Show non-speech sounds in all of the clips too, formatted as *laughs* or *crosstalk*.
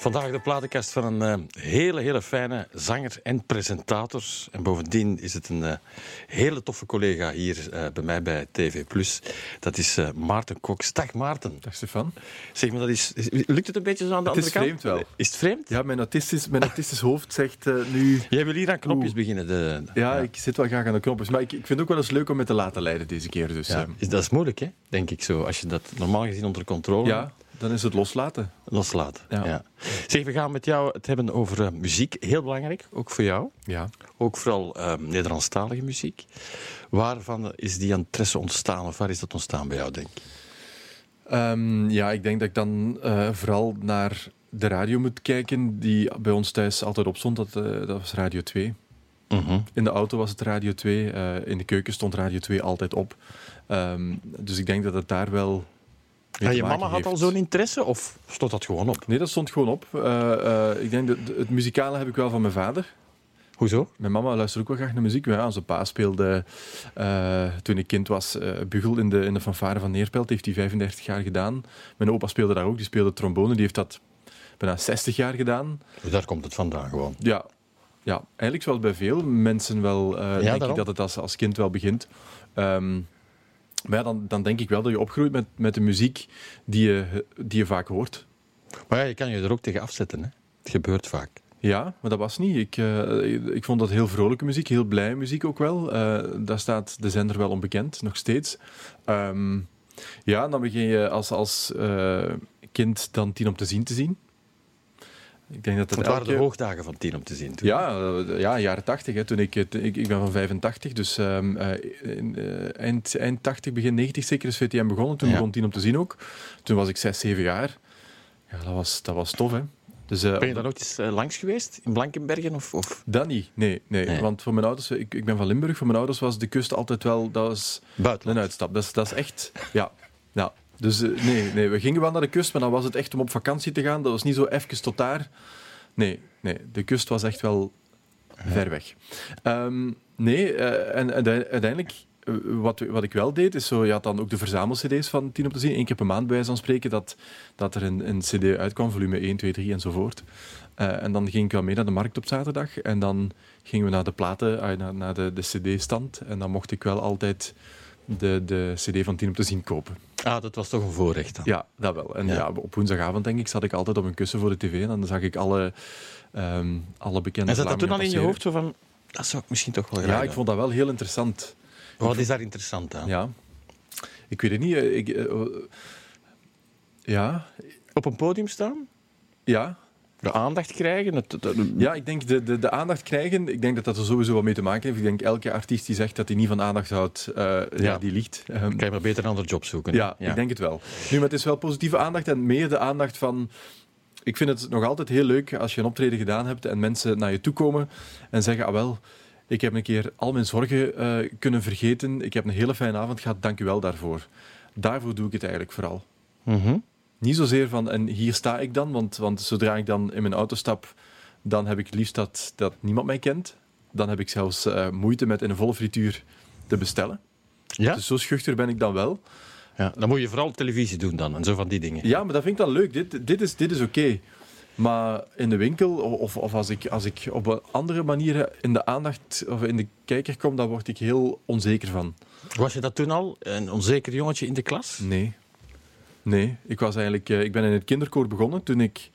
Vandaag de platenkast van een uh, hele, hele fijne zanger en presentator. En bovendien is het een uh, hele toffe collega hier uh, bij mij bij TV+. Dat is Maarten Koks. Dag Maarten. Dag Stefan. Zeg maar, dat is, is, lukt het een beetje zo aan de het andere kant? Het is vreemd wel. Is het vreemd? Ja, mijn autistisch, mijn autistisch hoofd zegt nu... Jij wil hier aan knopjes beginnen. De, ja, ja, ik zit wel graag aan de knopjes. Maar ik, ik, vind het ook wel eens leuk om me te laten leiden deze keer. Dus, ja, is, dat is moeilijk, hè? denk ik zo. Als je dat normaal gezien onder controle Ja, dan is het loslaten. Loslaten, ja. Ja. Zeg, we gaan met jou het hebben over uh, muziek. Heel belangrijk, ook voor jou. Ja. Ook vooral uh, Nederlandstalige muziek. Waarvan is die interesse ontstaan of waar is dat ontstaan bij jou, denk ik? Um, ja, ik denk dat ik dan uh, vooral naar de radio moet kijken die bij ons thuis altijd op stond. Dat, dat was Radio 2. Mm -hmm. In de auto was het Radio 2. in de keuken stond Radio 2 altijd op. Um, dus ik denk dat het daar wel ja, je mama had al zo'n interesse of stond dat gewoon op? Nee, dat stond gewoon op. Uh, uh, ik denk dat het muzikale heb ik wel van mijn vader. Hoezo? Mijn mama luisterde ook wel graag naar muziek. Ja, onze pa speelde uh, toen ik kind was Bugel in de, in de fanfare van Neerpelt. heeft hij 35 jaar gedaan. Mijn opa speelde daar ook. Die speelde trombone. Die heeft dat bijna 60 jaar gedaan. Daar komt het vandaan gewoon. Ja, ja eigenlijk zoals bij veel mensen wel. ja, denk daarom? ik dat het als, als kind wel begint. Um, maar ja, dan, dan denk ik wel dat je opgroeit met, met de muziek die je, die je vaak hoort. Maar ja, je kan je er ook tegen afzetten. Hè? Het gebeurt vaak. Ja, maar dat was niet. Ik, uh, ik vond dat heel vrolijke muziek, heel blije muziek ook wel. Uh, daar staat de zender wel onbekend, nog steeds. Um, ja, dan begin je als, als uh, kind dan tien om te zien te zien. Ik denk dat waren elke... de hoogdagen van tien om te zien. Toen. Ja, ja, jaren tachtig. Toen ik, ik, ik ben van 85, dus uh, in, uh, eind, eind 80, begin 90 zeker is VTM begonnen. Toen ja. begon tien om te zien ook. Toen was ik 6, 7 jaar. Ja, dat was, dat was tof, hè. Dus, uh, ben je dan ook eens langs geweest? In Blankenbergen? Of, of? Dat niet, nee, nee, nee. Want voor mijn ouders, ik, ik ben van Limburg, voor mijn ouders was de kust altijd wel, dat was Buitenland. een uitstap. Dat is, dat is echt, ja. ja. Dus uh, nee, nee, we gingen wel naar de kust, maar dan was het echt om op vakantie te gaan. Dat was niet zo even tot daar. Nee, nee, de kust was echt wel ver weg. Um, nee, uh, en uiteindelijk, uh, wat, wat ik wel deed, is zo, je had dan ook de verzamel-cd's van Tien op te zien. Eén keer per maand bij wijze van spreken, dat, dat er een, een cd uitkwam, volume 1, 2, 3 enzovoort. Uh, en dan ging ik wel mee naar de markt op zaterdag. En dan gingen we naar de platen, naar, naar de, de cd-stand. En dan mocht ik wel altijd de, de cd van Tien op te zien kopen. Ah, dat was toch een voorrecht dan? Ja, dat wel. En ja. ja. op woensdagavond, denk ik, zat ik altijd op een kussen voor de tv. En dan zag ik alle, um, alle bekende En zat dat toen al in je hoofd? Zo van, dat zou ik misschien toch wel graag Ja, ik vond dat wel heel interessant. Wat is daar interessant aan? Ja. Ik weet het niet. Ik, uh, ja. Op een podium staan? Ja. De aandacht krijgen? Het, het, het... Ja, ik denk de, de, de aandacht krijgen, ik denk dat dat er sowieso wel mee te maken heeft. Ik denk elke artiest die zegt dat hij niet van aandacht houdt, uh, ja. ja. die liegt. Um, kan je maar beter een ander job zoeken. Ja, ja, ik denk het wel. Nu, maar het is wel positieve aandacht en meer de aandacht van... Ik vind het nog altijd heel leuk als je een optreden gedaan hebt en mensen naar je toe komen en zeggen, ah wel, ik heb een keer al mijn zorgen uh, kunnen vergeten. Ik heb een hele fijne avond gehad, dank u wel daarvoor. Daarvoor doe ik het eigenlijk vooral. Mm -hmm. Niet zozeer van, en hier sta ik dan, want, want zodra ik dan in mijn auto stap, dan heb ik het liefst dat, dat niemand mij kent. Dan heb ik zelfs uh, moeite met in een volle frituur te bestellen. Ja? Dus zo schuchter ben ik dan wel. Ja, dan moet je vooral televisie doen dan, en zo van die dingen. Ja, maar dat vind ik dan leuk. Dit, dit is, dit is oké. Okay. Maar in de winkel, of, of als, ik, als ik op een andere manier in de aandacht of in de kijker kom, dan word ik heel onzeker van. Was je dat toen al, een onzeker jongetje in de klas? Nee. Nee, ik, was eigenlijk, uh, ik ben in het kinderkoor begonnen toen ik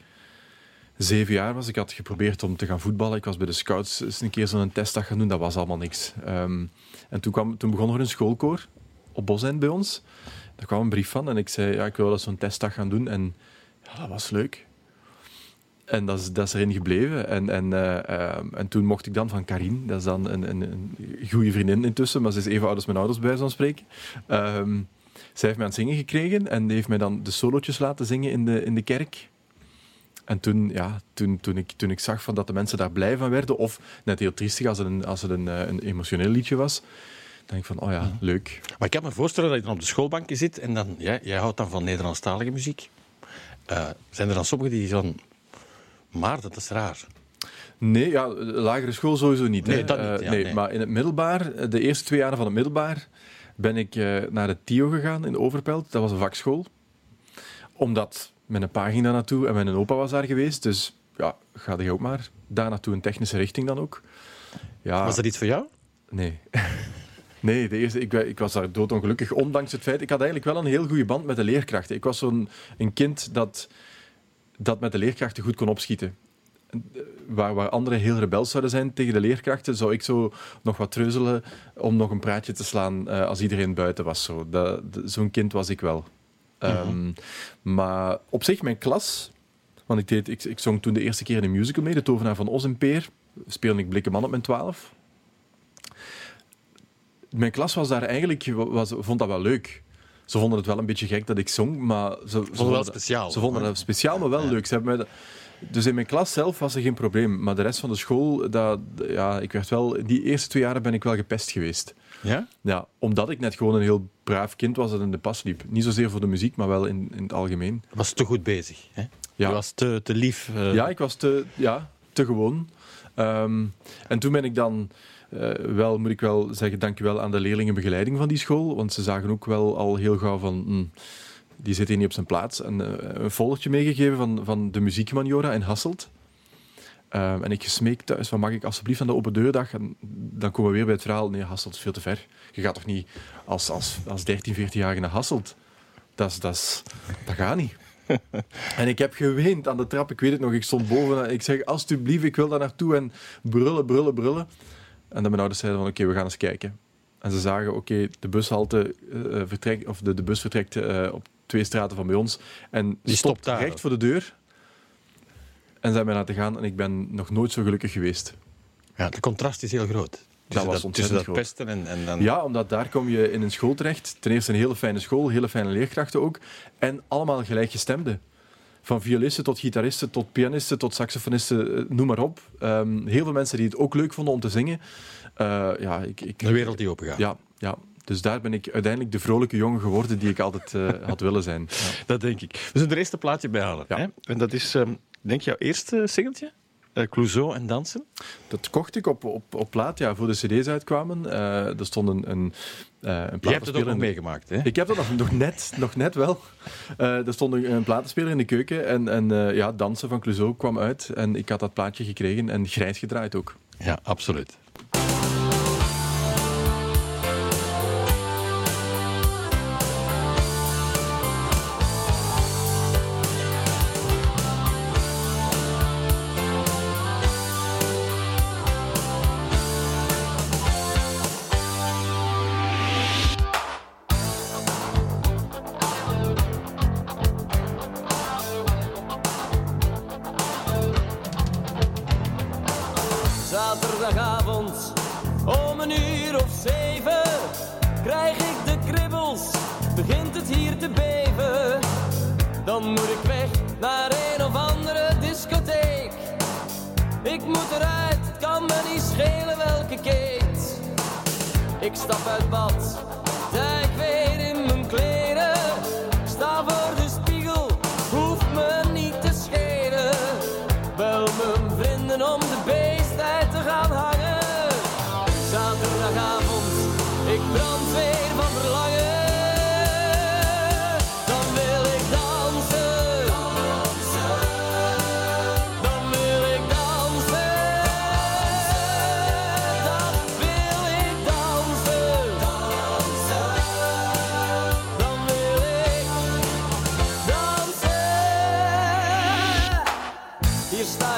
zeven jaar was. Ik had geprobeerd om te gaan voetballen. Ik was bij de scouts eens een keer zo'n testdag gaan doen. Dat was allemaal niks. Um, en toen, kwam, toen begon er een schoolkoor op Boseind bij ons. Daar kwam een brief van en ik zei, ja, ik wil eens zo'n testdag gaan doen. En ja, dat was leuk. En dat is, dat is erin gebleven. En, en, uh, uh, en toen mocht ik dan van Karin, dat is dan een, een, een goede vriendin intussen, maar ze is even oud als mijn ouders bij zo'n spreken. Um, zij heeft mij aan het zingen gekregen en heeft mij dan de solootjes laten zingen in de, in de kerk. En toen, ja, toen, toen, ik, toen ik zag van dat de mensen daar blij van werden, of net heel triestig als het een, als het een, een emotioneel liedje was, dan denk ik van, oh ja, leuk. Maar ik kan me voorstellen dat je dan op de schoolbankje zit en dan, ja, jij houdt dan van Nederlandstalige muziek. Uh, zijn er dan sommigen die van, maar dat is raar. Nee, ja, lagere school sowieso niet. Nee, hè. dat niet, ja, uh, nee, nee. Maar in het middelbaar, de eerste twee jaren van het middelbaar, ben ik uh, naar het TIO gegaan in Overpelt. Dat was een vakschool. Omdat Mijn pa ging daar naartoe en mijn opa was daar geweest. Dus ja, ga je ook maar daar naartoe, een technische richting dan ook. Ja, Was dat iets voor jou? Nee. *laughs* Nee, de eerste, ik, ik was daar doodongelukkig, ondanks het feit... Ik had eigenlijk wel een heel goede band met de leerkrachten. Ik was zo'n een kind dat, dat met de leerkrachten goed kon opschieten. Waar, waar anderen heel rebels zouden zijn tegen de leerkrachten, zou ik zo nog wat treuzelen om nog een praatje te slaan uh, als iedereen buiten was. Zo. Zo'n kind was ik wel. Um, maar op zich, mijn klas... Want ik, deed, ik, ik zong toen de eerste keer in een musical mee, De Tovenaar van Os en Peer. Speelde ik Blikke Man op mijn twaalf mijn klas was daar eigenlijk, was, vond dat wel leuk. Ze vonden het wel een beetje gek dat ik zong, maar ze, ze vonden het wel speciaal. Ze vonden het speciaal, maar wel leuk. Ze hebben mij dus in mijn klas zelf was er geen probleem. Maar de rest van de school, dat, ja, ik werd wel, die eerste twee jaren ben ik wel gepest geweest. Ja? Ja, omdat ik net gewoon een heel braaf kind was dat in de pas liep. Niet zozeer voor de muziek, maar wel in, in het algemeen. Je was te goed bezig. Hè? Ja. Je was te, te lief. Uh... Ja, ik was te, ja, te gewoon. Um, en toen ben ik dan uh, wel, moet ik wel zeggen, dankjewel aan de leerlingenbegeleiding van die school. Want ze zagen ook wel al heel gauw van... Mm, die zit hier niet op zijn plaats. En uh, een volgtje meegegeven van, van de muziekmaniora in Hasselt. Uh, en ik gesmeek thuis van mag ik alsjeblieft aan de open deurdag. En dan komen we weer bij het verhaal. Nee, Hasselt is veel te ver. Je gaat toch niet als, als, als 13, 14-jarige naar Hasselt? Dat, is, dat, dat gaat niet. *laughs* en ik heb geweend aan de trap. Ik weet het nog. Ik stond boven. Ik zeg, alsjeblieft, ik wil daar naartoe. En brullen, brullen, brullen. En dan mijn ouders zeiden van oké, we gaan eens kijken. En ze zagen oké, de bushalte uh, vertrekt, of de, de bus vertrekt uh, op twee straten van bij ons. En die stopt, stopt recht voor de deur. En zijn mij laten gaan en ik ben nog nooit zo gelukkig geweest. Ja, het contrast is heel groot. Dat was ontzettend dat pesten en, en dan... Ja, omdat daar kom je in een school terecht. Ten eerste een hele fijne school, hele fijne leerkrachten ook. En allemaal gelijkgestemden. Van violisten tot gitaristen, tot pianisten, tot saxofonisten, eh, noem maar op. Um, heel veel mensen die het ook leuk vonden om te zingen. Uh, ja, ik, ik, de wereld die open gaat. Ja, ja. Dus daar ben ik uiteindelijk de vrolijke jongen geworden die ik altijd uh, *laughs* had willen zijn. Ja. Dat denk ik. We zullen er eerste plaatje bij halen. Ja. Hè? En dat is, um, denk ik, jouw eerste singeltje? Uh, Clouseau en dansen? Dat kocht ik op, op, op plaat, ja, voor de cd's uitkwamen. Uh, er stond een, een, uh, een Je hebt het ook nog meegemaakt, hè? Ik heb dat nog, nog, net, nog net wel. er stond een, een platenspeler in de keuken en, en ja, dansen van Clouseau kwam uit. En ik had dat plaatje gekregen en grijs gedraaid ook. Ja, absoluut.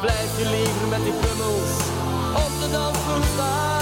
blijf je liever met die pummels op de dansvloer staan?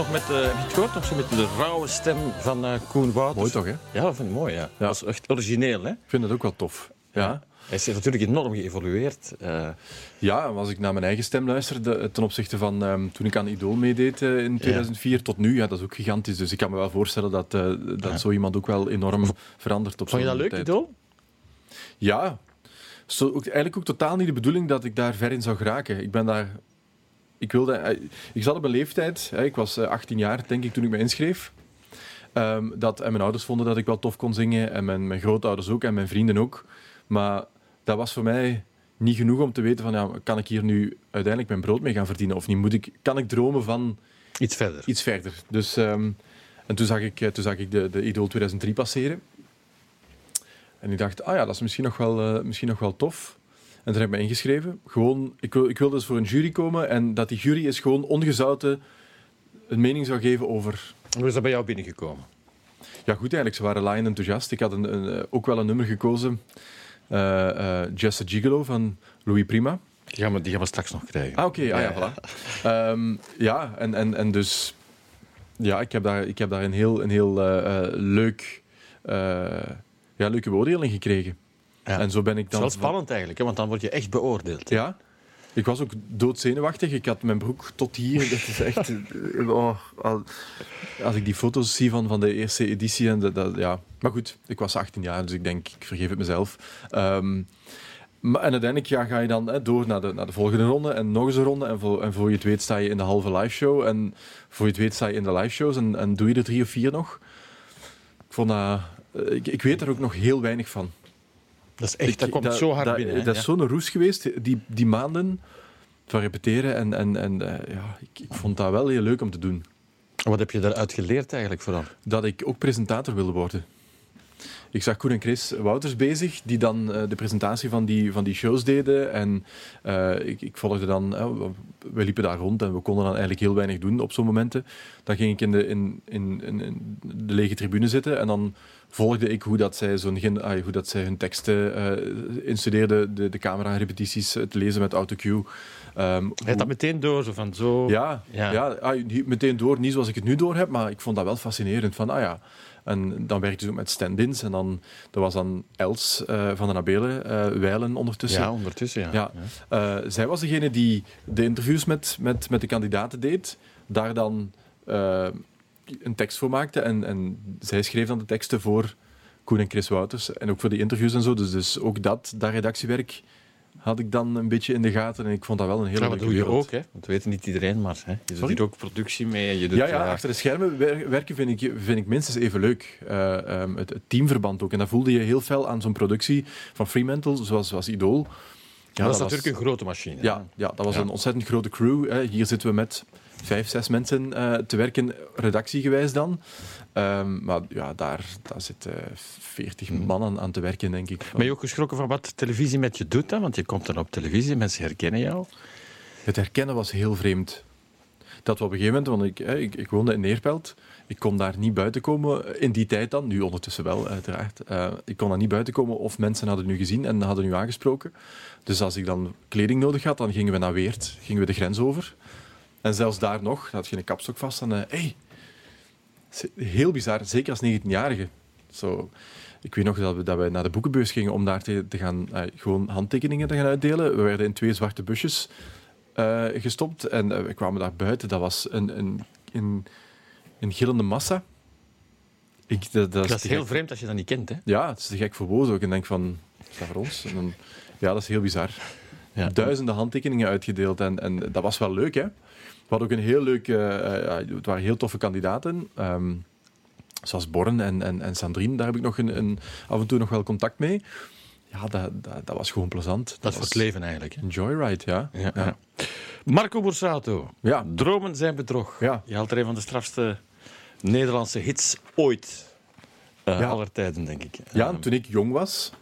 Nog met, uh, heb je het gehoord? Nog zo met de rauwe stem van uh, Koen Wouters. Mooi toch, hè? Ja, dat vind ik mooi, ja. Dat is echt origineel, hè? Ik vind het ook wel tof. Ja. Hij is natuurlijk enorm geëvolueerd. Uh... Ja, als ik naar mijn eigen stem luisterde ten opzichte van um, toen ik aan Idol meedeed uh, in 2004 ja. tot nu, ja, dat is ook gigantisch. Dus ik kan me wel voorstellen dat, uh, dat ja. zo iemand ook wel enorm verandert op Vond je dat leuk, tijd. Idol? Ja. Zo, ook, eigenlijk ook totaal niet de bedoeling dat ik daar ver in zou geraken. Ik ben daar... Ik, wilde, ik zat op een leeftijd, ik was 18 jaar denk ik toen ik me inschreef. Um, dat, en mijn ouders vonden dat ik wel tof kon zingen. En mijn, mijn grootouders ook. En mijn vrienden ook. Maar dat was voor mij niet genoeg om te weten van... Ja, kan ik hier nu uiteindelijk mijn brood mee gaan verdienen of niet? Moet ik, kan ik dromen van... Iets verder. Iets verder. Dus, um, en toen zag ik, toen zag ik de, de Idol 2003 passeren. En ik dacht, ah ja, dat is misschien nog wel, uh, misschien nog wel tof. En toen heb ik me ingeschreven. Gewoon, ik, wil, ik wilde dus voor een jury komen. En dat die jury is gewoon ongezouten een mening zou geven over... Hoe is dat bij jou binnengekomen? Ja, goed eigenlijk. Ze waren lion enthousiast. Ik had een, een, ook wel een nummer gekozen. Uh, uh, a Gigolo van Louis Prima. Die gaan we, die gaan we straks nog krijgen. Ah, oké. Okay. Ah, ja, ja, voilà. um, ja, en, en, en dus... Ja, ik heb daar, ik heb daar een heel, een heel uh, leuk... ja, leuke beoordeling gekregen. Ja. En zo ben ik dan... Dat is wel spannend eigenlijk, hè? want dan word je echt beoordeeld. Ja. Ik was ook doodzenuwachtig. Ik had mijn broek tot hier. Dat is echt... oh, als ik die foto's zie van, van de eerste editie... En dat, dat, ja. Maar goed, ik was 18 jaar, dus ik denk, ik vergeef het mezelf. Um, maar, en uiteindelijk ja, ga je dan hè, door naar de, naar de volgende ronde en nog eens een ronde. En voor, en voor je het weet sta je in de halve live show. En voor je het weet sta je in de live shows en, en doe je er drie of vier nog. Ik, vond dat, ik, ik weet er ook nog heel weinig van. Dat is echt, dat komt dat, zo hard dat, binnen. Hè? Dat is zo'n roes geweest, die, die maanden van repeteren. En, en, en uh, ja, ik, ik, vond dat wel heel leuk om te doen. Wat heb je daaruit geleerd eigenlijk vooral? Dat ik ook presentator wilde worden. Ik zag Koen en Chris Wouters bezig, die dan uh, de presentatie van die, van die shows deden. En uh, ik, ik, volgde dan, uh, we liepen daar rond en we konden dan eigenlijk heel weinig doen op zo'n momenten. Dan ging ik in de, in, in, in de lege tribune zitten en dan volgde ik hoe dat zij, zo'n, hoe dat zij hun teksten instudeerden, de, de camera-repetities te lezen met autocue. Um, Hij dat meteen door, zo van zo... Ja, ja. ja ah, meteen door. Niet zoals ik het nu door heb, maar ik vond dat wel fascinerend. Van, ah ja... En dan werkte ze ook met stand-ins. En dan, er was dan Els uh, van de Nabelen, uh, Weilen ondertussen. Ja, ondertussen, ja. ja. Uh, zij was degene die de interviews met, met, met de kandidaten deed. Daar dan een tekst voor maakte. En, en zij schreef dan de teksten voor Koen en Chris Wouters. En ook voor die interviews en zo. Dus, dus ook dat, dat redactiewerk had ik dan een beetje in de gaten. En ik vond dat wel een hele leuke wereld. dat doe je ook, hè? Dat weet niet iedereen, maar hè? je doet hier ook productie mee. Je doet, ja, ja, achter de schermen werken vind ik, vind ik minstens even leuk. Uh, um, het, het, teamverband ook. En dat voelde je heel fel aan zo'n productie van Fremantle, zoals, zoals Idol. Ja, dat, is natuurlijk een grote machine. Ja, ja, dat was ja. een ontzettend grote crew. Hè. Hier zitten we met vijf, zes mensen uh, te werken, redactiegewijs dan. Um, maar ja, daar, daar zitten veertig mm. mannen aan te werken, denk ik. Ben je ook geschrokken van wat televisie met je doet? Hè? Want je komt dan op televisie, mensen herkennen jou. Het herkennen was heel vreemd. Dat we op een gegeven moment, want ik, ik, ik woonde in Neerpelt, ik kon daar niet buiten komen in die tijd dan, nu ondertussen wel uiteraard. Uh, ik kon daar niet buiten komen of mensen hadden nu gezien en hadden nu aangesproken. Dus als ik dan kleding nodig had, dan gingen we naar Weert, gingen we de grens over. En zelfs daar nog, had je een kapstok vast en uh, hey, heel bizar, zeker als 19-jarige. Zo, ik weet nog dat we, dat we naar de boekenbeurs gingen om daar te, te gaan, uh, gewoon handtekeningen te gaan uitdelen. We werden in twee zwarte busjes uh, gestopt en we kwamen daar buiten. Dat was een, een, een, een gillende massa. Ik, dat, dat, dat, is, heel gek. vreemd als je dat niet kent, hè? Ja, het is te gek voor boos ook. En denk van, is dat voor ons? En dan, ja, dat is heel bizar. Ja. Duizenden handtekeningen uitgedeeld en, en dat was wel leuk, hè? Hadden ook een heel leuk... Uh, het waren heel toffe kandidaten. Um, zoals Born en, en, en Sandrine, daar heb ik nog een, een, af en toe nog wel contact mee. Ja, dat, dat, dat was gewoon plezant. Dat, dat is voor het leven eigenlijk. Een joyride, ja. ja, ja. Marco Borsato, ja. Dromen zijn bedrog. Ja. Je haalt er een van de strafste Nederlandse hits ooit. Uh, ja. aller tijden, denk ik. Ja, um, toen ik jong was,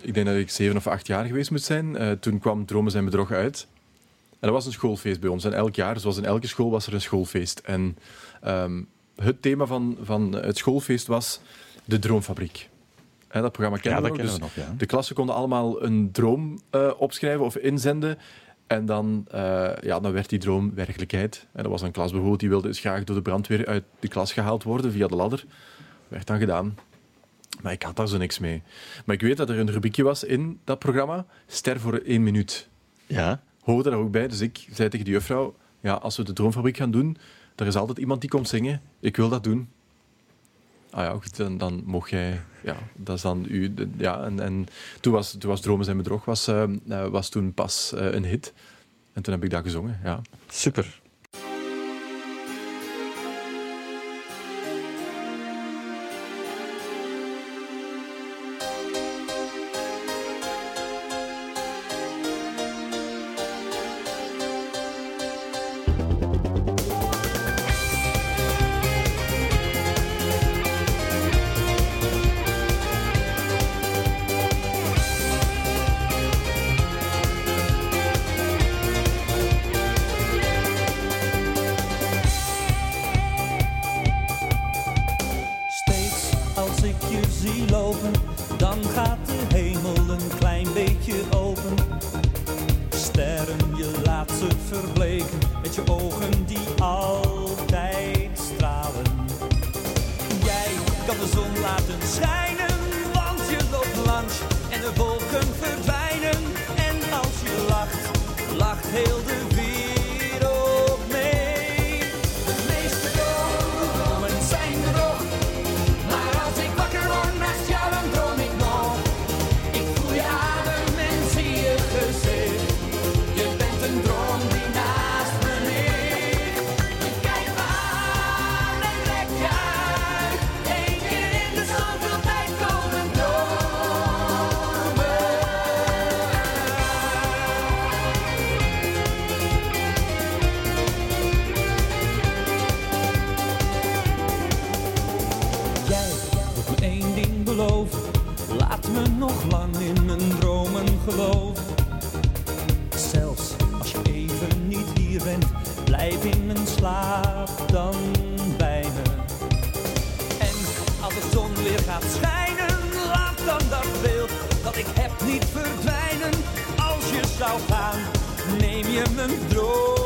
ik denk dat ik zeven of acht jaar geweest moet zijn, uh, toen kwam Dromen zijn bedrog uit. Dat was een schoolfeest bij ons. En elk jaar, zoals in elke school, was er een schoolfeest. En um, het thema van, van het schoolfeest was de Droomfabriek. He, dat programma kennen ja, we dat nog. Dus nog ja. De klassen konden allemaal een droom uh, opschrijven of inzenden. En dan, eh, ja, dan werd die droom werkelijkheid. En er was een klas bijvoorbeeld die wilde eens graag door de brandweer uit de klas gehaald worden via de ladder. Werd dan gedaan. Maar ik had daar zo niks mee. Maar ik weet dat er een rubriekje was in dat programma, Ster voor één minuut. Ja. Hoorde daar ook bij. Dus ik zei tegen de juffrouw, ja, als we de Droomfabriek gaan doen, er is altijd iemand die komt zingen. Ik wil dat doen. Ah ja, goed, dan, dan mocht jij... Ja, dat is dan u... Ja, en, en toen, was, toen was Dromen zijn bedrog was, eh, was toen pas eh, een hit. En toen heb ik dat gezongen, ja. Super. Lang in mijn dromen geloven. Zelfs als je even niet hier bent, blijf in mijn slaap dan bij me. En als de zon weer gaat schijnen, laat dan dat beeld dat ik heb niet verdwijnen. Als je zou gaan, neem je mijn dromen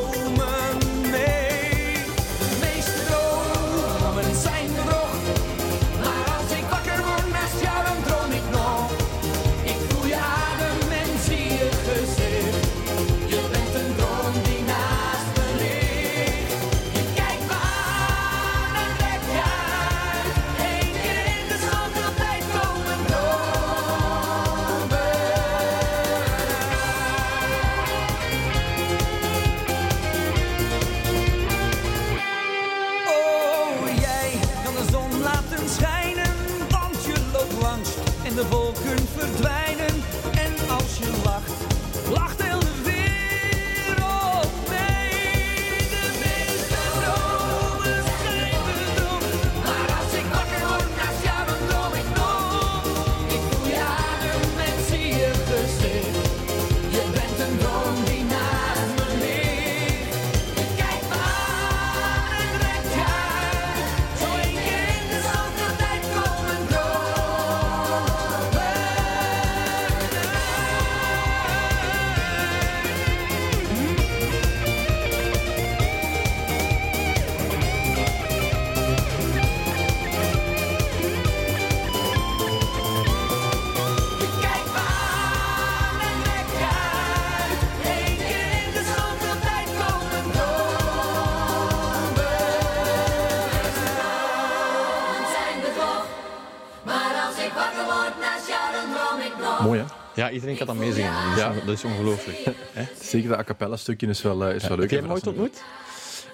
Ja, iedereen kan dat meezingen. Dat is, Ja. dat is ongelooflijk. Hè? Zeker dat a cappella stukje is wel, eh, is wel leuk. Heb en hem ooit ontmoet?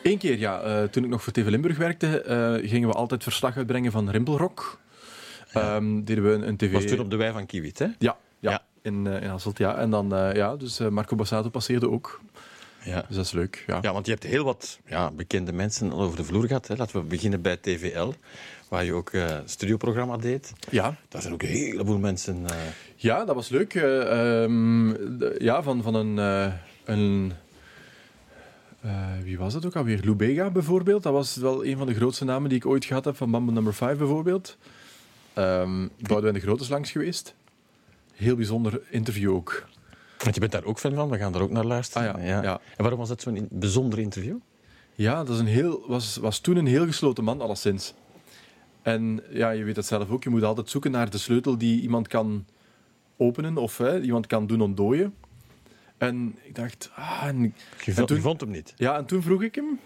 Eén keer, ja. eh, toen ik nog voor TV Limburg werkte, eh, gingen we altijd verslag uitbrengen van Rimpelrock. Ehm, deden we een, een tv... Was toen op de wei van Kiewit, hè? Ja, ja, Ja. in, eh, in Hasselt, ja. En dan, eh, ja, dus eh, Marco Bassato passeerde ook. Ja. Dus dat is leuk, ja. Ja, want je hebt heel wat ja, bekende mensen al over de vloer gehad. Hè. Laten we beginnen bij TVL, waar je ook eh studioprogramma deed. Ja, Daar zijn ook een heleboel mensen. eh, ja dat was leuk. eh, ehm, ja, van, van een... een wie was dat ook alweer? Lou Bega bijvoorbeeld. Dat was wel een van de grootste namen die ik ooit gehad heb. Van Mambo Number 5 bijvoorbeeld. Ehm Boudewijn de Grote is langs geweest. Heel bijzonder interview ook. Want je bent daar ook fan van, we gaan daar ook naar luisteren. Ah ja, ja. En waarom was dat zo'n bijzonder interview? Ja, dat is een heel, was, was toen een heel gesloten man, alleszins. En ja, je weet het zelf ook, je moet altijd zoeken naar de sleutel die iemand kan openen of hè, iemand kan doen ontdooien. En ik dacht, ah, en, Je, vond, toen, je vond hem niet. ja, en toen vroeg ik hem,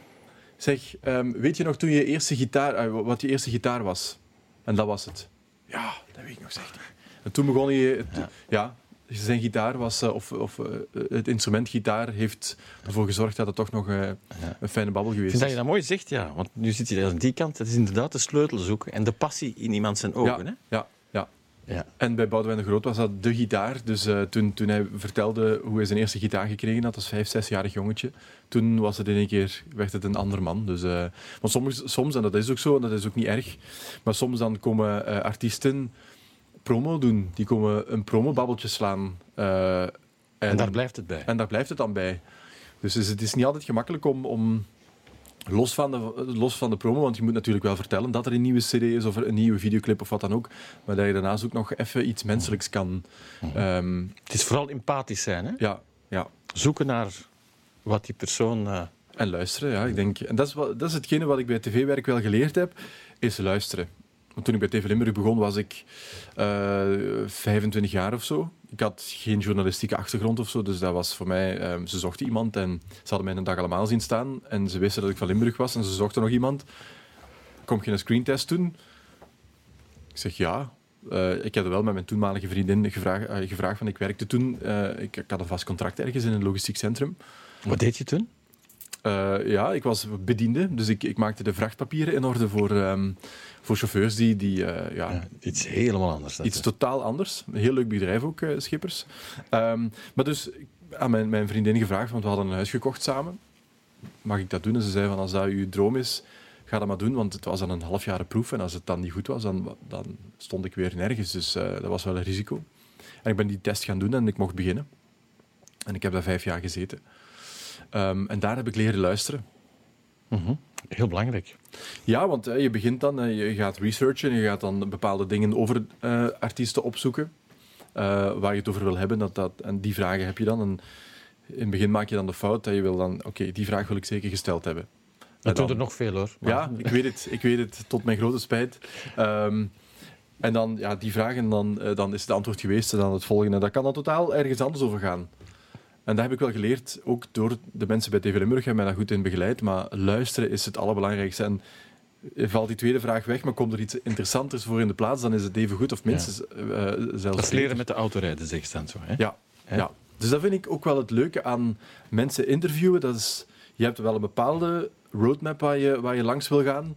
zeg, ehm, weet je nog toen je eerste gitaar, eh, wat je eerste gitaar was? En dat was het. Ja, dat weet ik nog, zegt hij. En toen begon hij, het- Ja. ja. Zijn gitaar was, eh, of, of eh, het instrument gitaar heeft ervoor gezorgd dat het toch nog eh, een fijne babbel geweest vind dat is. je dat mooi zegt, ja. Want nu zit je aan die kant. Het is inderdaad de sleutel zoeken en de passie in iemand zijn ogen. ja, Hè? ja, ja. Ja. En bij Boudewijn de Groot was dat de gitaar. Dus toen, toen hij vertelde hoe hij zijn eerste gitaar gekregen had als vijf, zesjarig jongetje, toen was het in een keer, werd het een ander man. Dus, want soms, soms, en dat is ook zo, en dat is ook niet erg, maar soms dan komen artiesten promo doen. Die komen een promobabbeltje slaan. eh, en, En daar blijft het bij. en daar blijft het dan bij. Dus is- het is niet altijd gemakkelijk om, om los, van de, los van de promo, want je moet natuurlijk wel vertellen dat er een nieuwe CD is of een nieuwe videoclip of wat dan ook, maar dat je daarnaast ook nog even iets menselijks kan. ehm, Het is vooral empathisch zijn. Hè? ja, ja. Zoeken naar wat die persoon... eh, En luisteren, ja. Ik denk, en dat is, wat, dat is hetgene wat ik bij tv-werk wel geleerd heb, is luisteren. Want toen ik bij TV Limburg begon, was ik eh 25 jaar of zo. Ik had geen journalistieke achtergrond of zo, dus dat was voor mij... ehm, ze zochten iemand en ze hadden mij een dag allemaal zien staan. En ze wisten dat ik van Limburg was en ze zochten nog iemand. Kom je een screentest doen? Ik zeg ja. Eh, ik heb er wel met mijn toenmalige vriendin gevraagd, eh, gevraagd ik werkte toen... ik, ik had een vast contract ergens in een logistiek centrum. wat deed je toen? Ja, ik was bediende, dus ik, ik maakte de vrachtpapieren in orde voor, ehm, voor chauffeurs die, die eh, ja, Ja, iets helemaal anders. dat, iets hè. totaal anders. Een heel leuk bedrijf ook, eh, Schippers. Ehm, maar dus aan mijn, mijn vriendin gevraagd, want we hadden een huis gekocht samen. Mag ik dat doen? En ze zei van, als dat uw droom is, ga dat maar doen. Want het was dan een halfjaren proef en als het dan niet goed was, dan, dan stond ik weer nergens. Dus eh, dat was wel een risico. En ik ben die test gaan doen en ik mocht beginnen. En ik heb daar vijf jaar gezeten. Ehm, en daar heb ik leren luisteren. Mhm. Heel belangrijk. Ja, want je begint dan, je gaat researchen, je gaat dan bepaalde dingen over eh, artiesten opzoeken. eh, waar je het over wil hebben. Dat, dat, en die vragen heb je dan. En in het begin maak je dan de fout dat je wil dan, oké, die vraag wil ik zeker gesteld hebben. En Dat dan- er nog veel hoor. Maar- Ja, ik weet het. Ik weet het, tot mijn grote spijt. Ehm, en dan, ja, die vraag en dan, eh, dan is het antwoord geweest en dan het volgende. Dat kan dan totaal ergens anders over gaan. En dat heb ik wel geleerd, ook door de mensen bij TV Limburg hebben mij daar goed in begeleid. Maar luisteren is het allerbelangrijkste. En valt die tweede vraag weg, maar komt er iets interessanters voor in de plaats, dan is het even goed of minstens eh, zelfs Dat is leren met de autorijden, zeg je dan zo. Hè? Ja, Hè? ja. Dus dat vind ik ook wel het leuke aan mensen interviewen. Dat is, je hebt wel een bepaalde roadmap waar je, waar je langs wil gaan.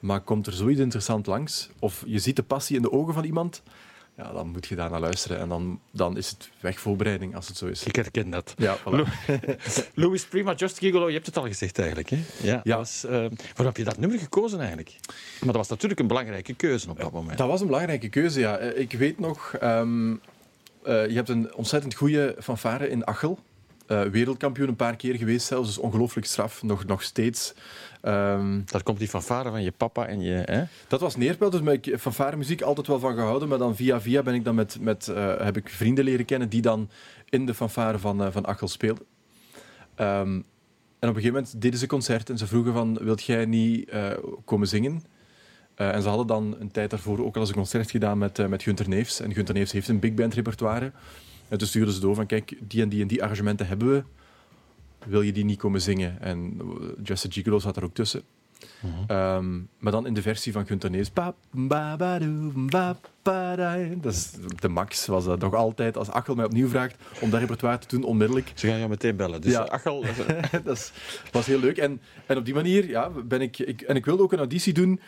Maar komt er zoiets interessant langs, of je ziet de passie in de ogen van iemand, ja, dan moet je daar naar luisteren. En dan, dan is het wegvoorbereiding, als het zo is. Ik herken dat. Ja, *laughs* voilà. Lou- *laughs* Louis Prima, Just Gigolo, je hebt het al gezegd eigenlijk. Hè? Ja. Ja. Was, eh, waarom heb je dat nummer gekozen eigenlijk? Maar dat was natuurlijk een belangrijke keuze op dat moment. Dat was een belangrijke keuze, ja. Eh, Ik weet nog, ehm, eh, je hebt een ontzettend goede fanfare in Achel. Eh, wereldkampioen een paar keer geweest zelfs, dus ongelooflijk straf, nog, nog steeds. Ehm, Daar komt die fanfare van je papa en je... Hè? Dat was neerpel, dus ik heb fanfare muziek altijd wel van gehouden. Maar dan via via ben ik dan met, met, eh, heb ik vrienden leren kennen die dan in de fanfare van, eh, van Achel speelden. Ehm, en op een gegeven moment deden ze concert en ze vroegen van, wilt jij niet komen zingen? En ze hadden dan een tijd daarvoor ook al eens een concert gedaan met, met Gunter Neefs. En Gunter Neefs heeft een big band repertoire. En toen stuurden ze door van, kijk, die en die en die arrangementen hebben we. Wil je die niet komen zingen? En eh, a Gigolo zat er ook tussen. Ehm, maar dan in de versie van ba, da. Dat is de max, was dat nog altijd. Als Achel mij opnieuw vraagt om dat repertoire te doen, onmiddellijk. Ze gaan jou meteen bellen. Dus Ja. ja. Achel, *laughs* dat is- was heel leuk. En, en op die manier ja, ben ik, ik... En ik wilde ook een auditie doen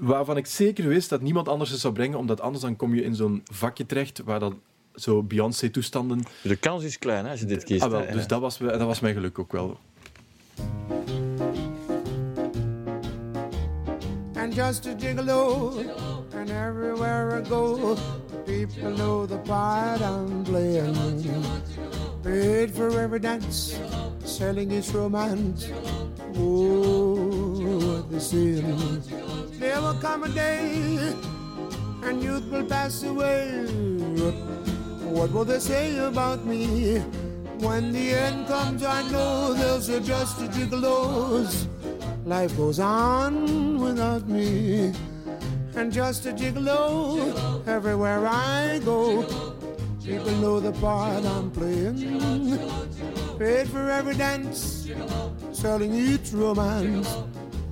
waarvan ik zeker wist dat niemand anders het zou brengen, omdat anders dan kom je in zo'n vakje terecht waar dat zo Beyoncé-toestanden... de kans is klein hè, als je dit kiest. Ah, wel, dus dat was, dat was mijn geluk ook wel. and just a gigolo. And everywhere I go, people know the part I'm playing. Paid for every dance, selling its romance. Oh, the sin. There will come a day, and youth will pass away. What will they say about me? When the end comes, I know they'll say just a gigolo's. Life goes on without me. And just a gigolo everywhere I go. People know the part I'm playing. Paid for every dance, selling each romance.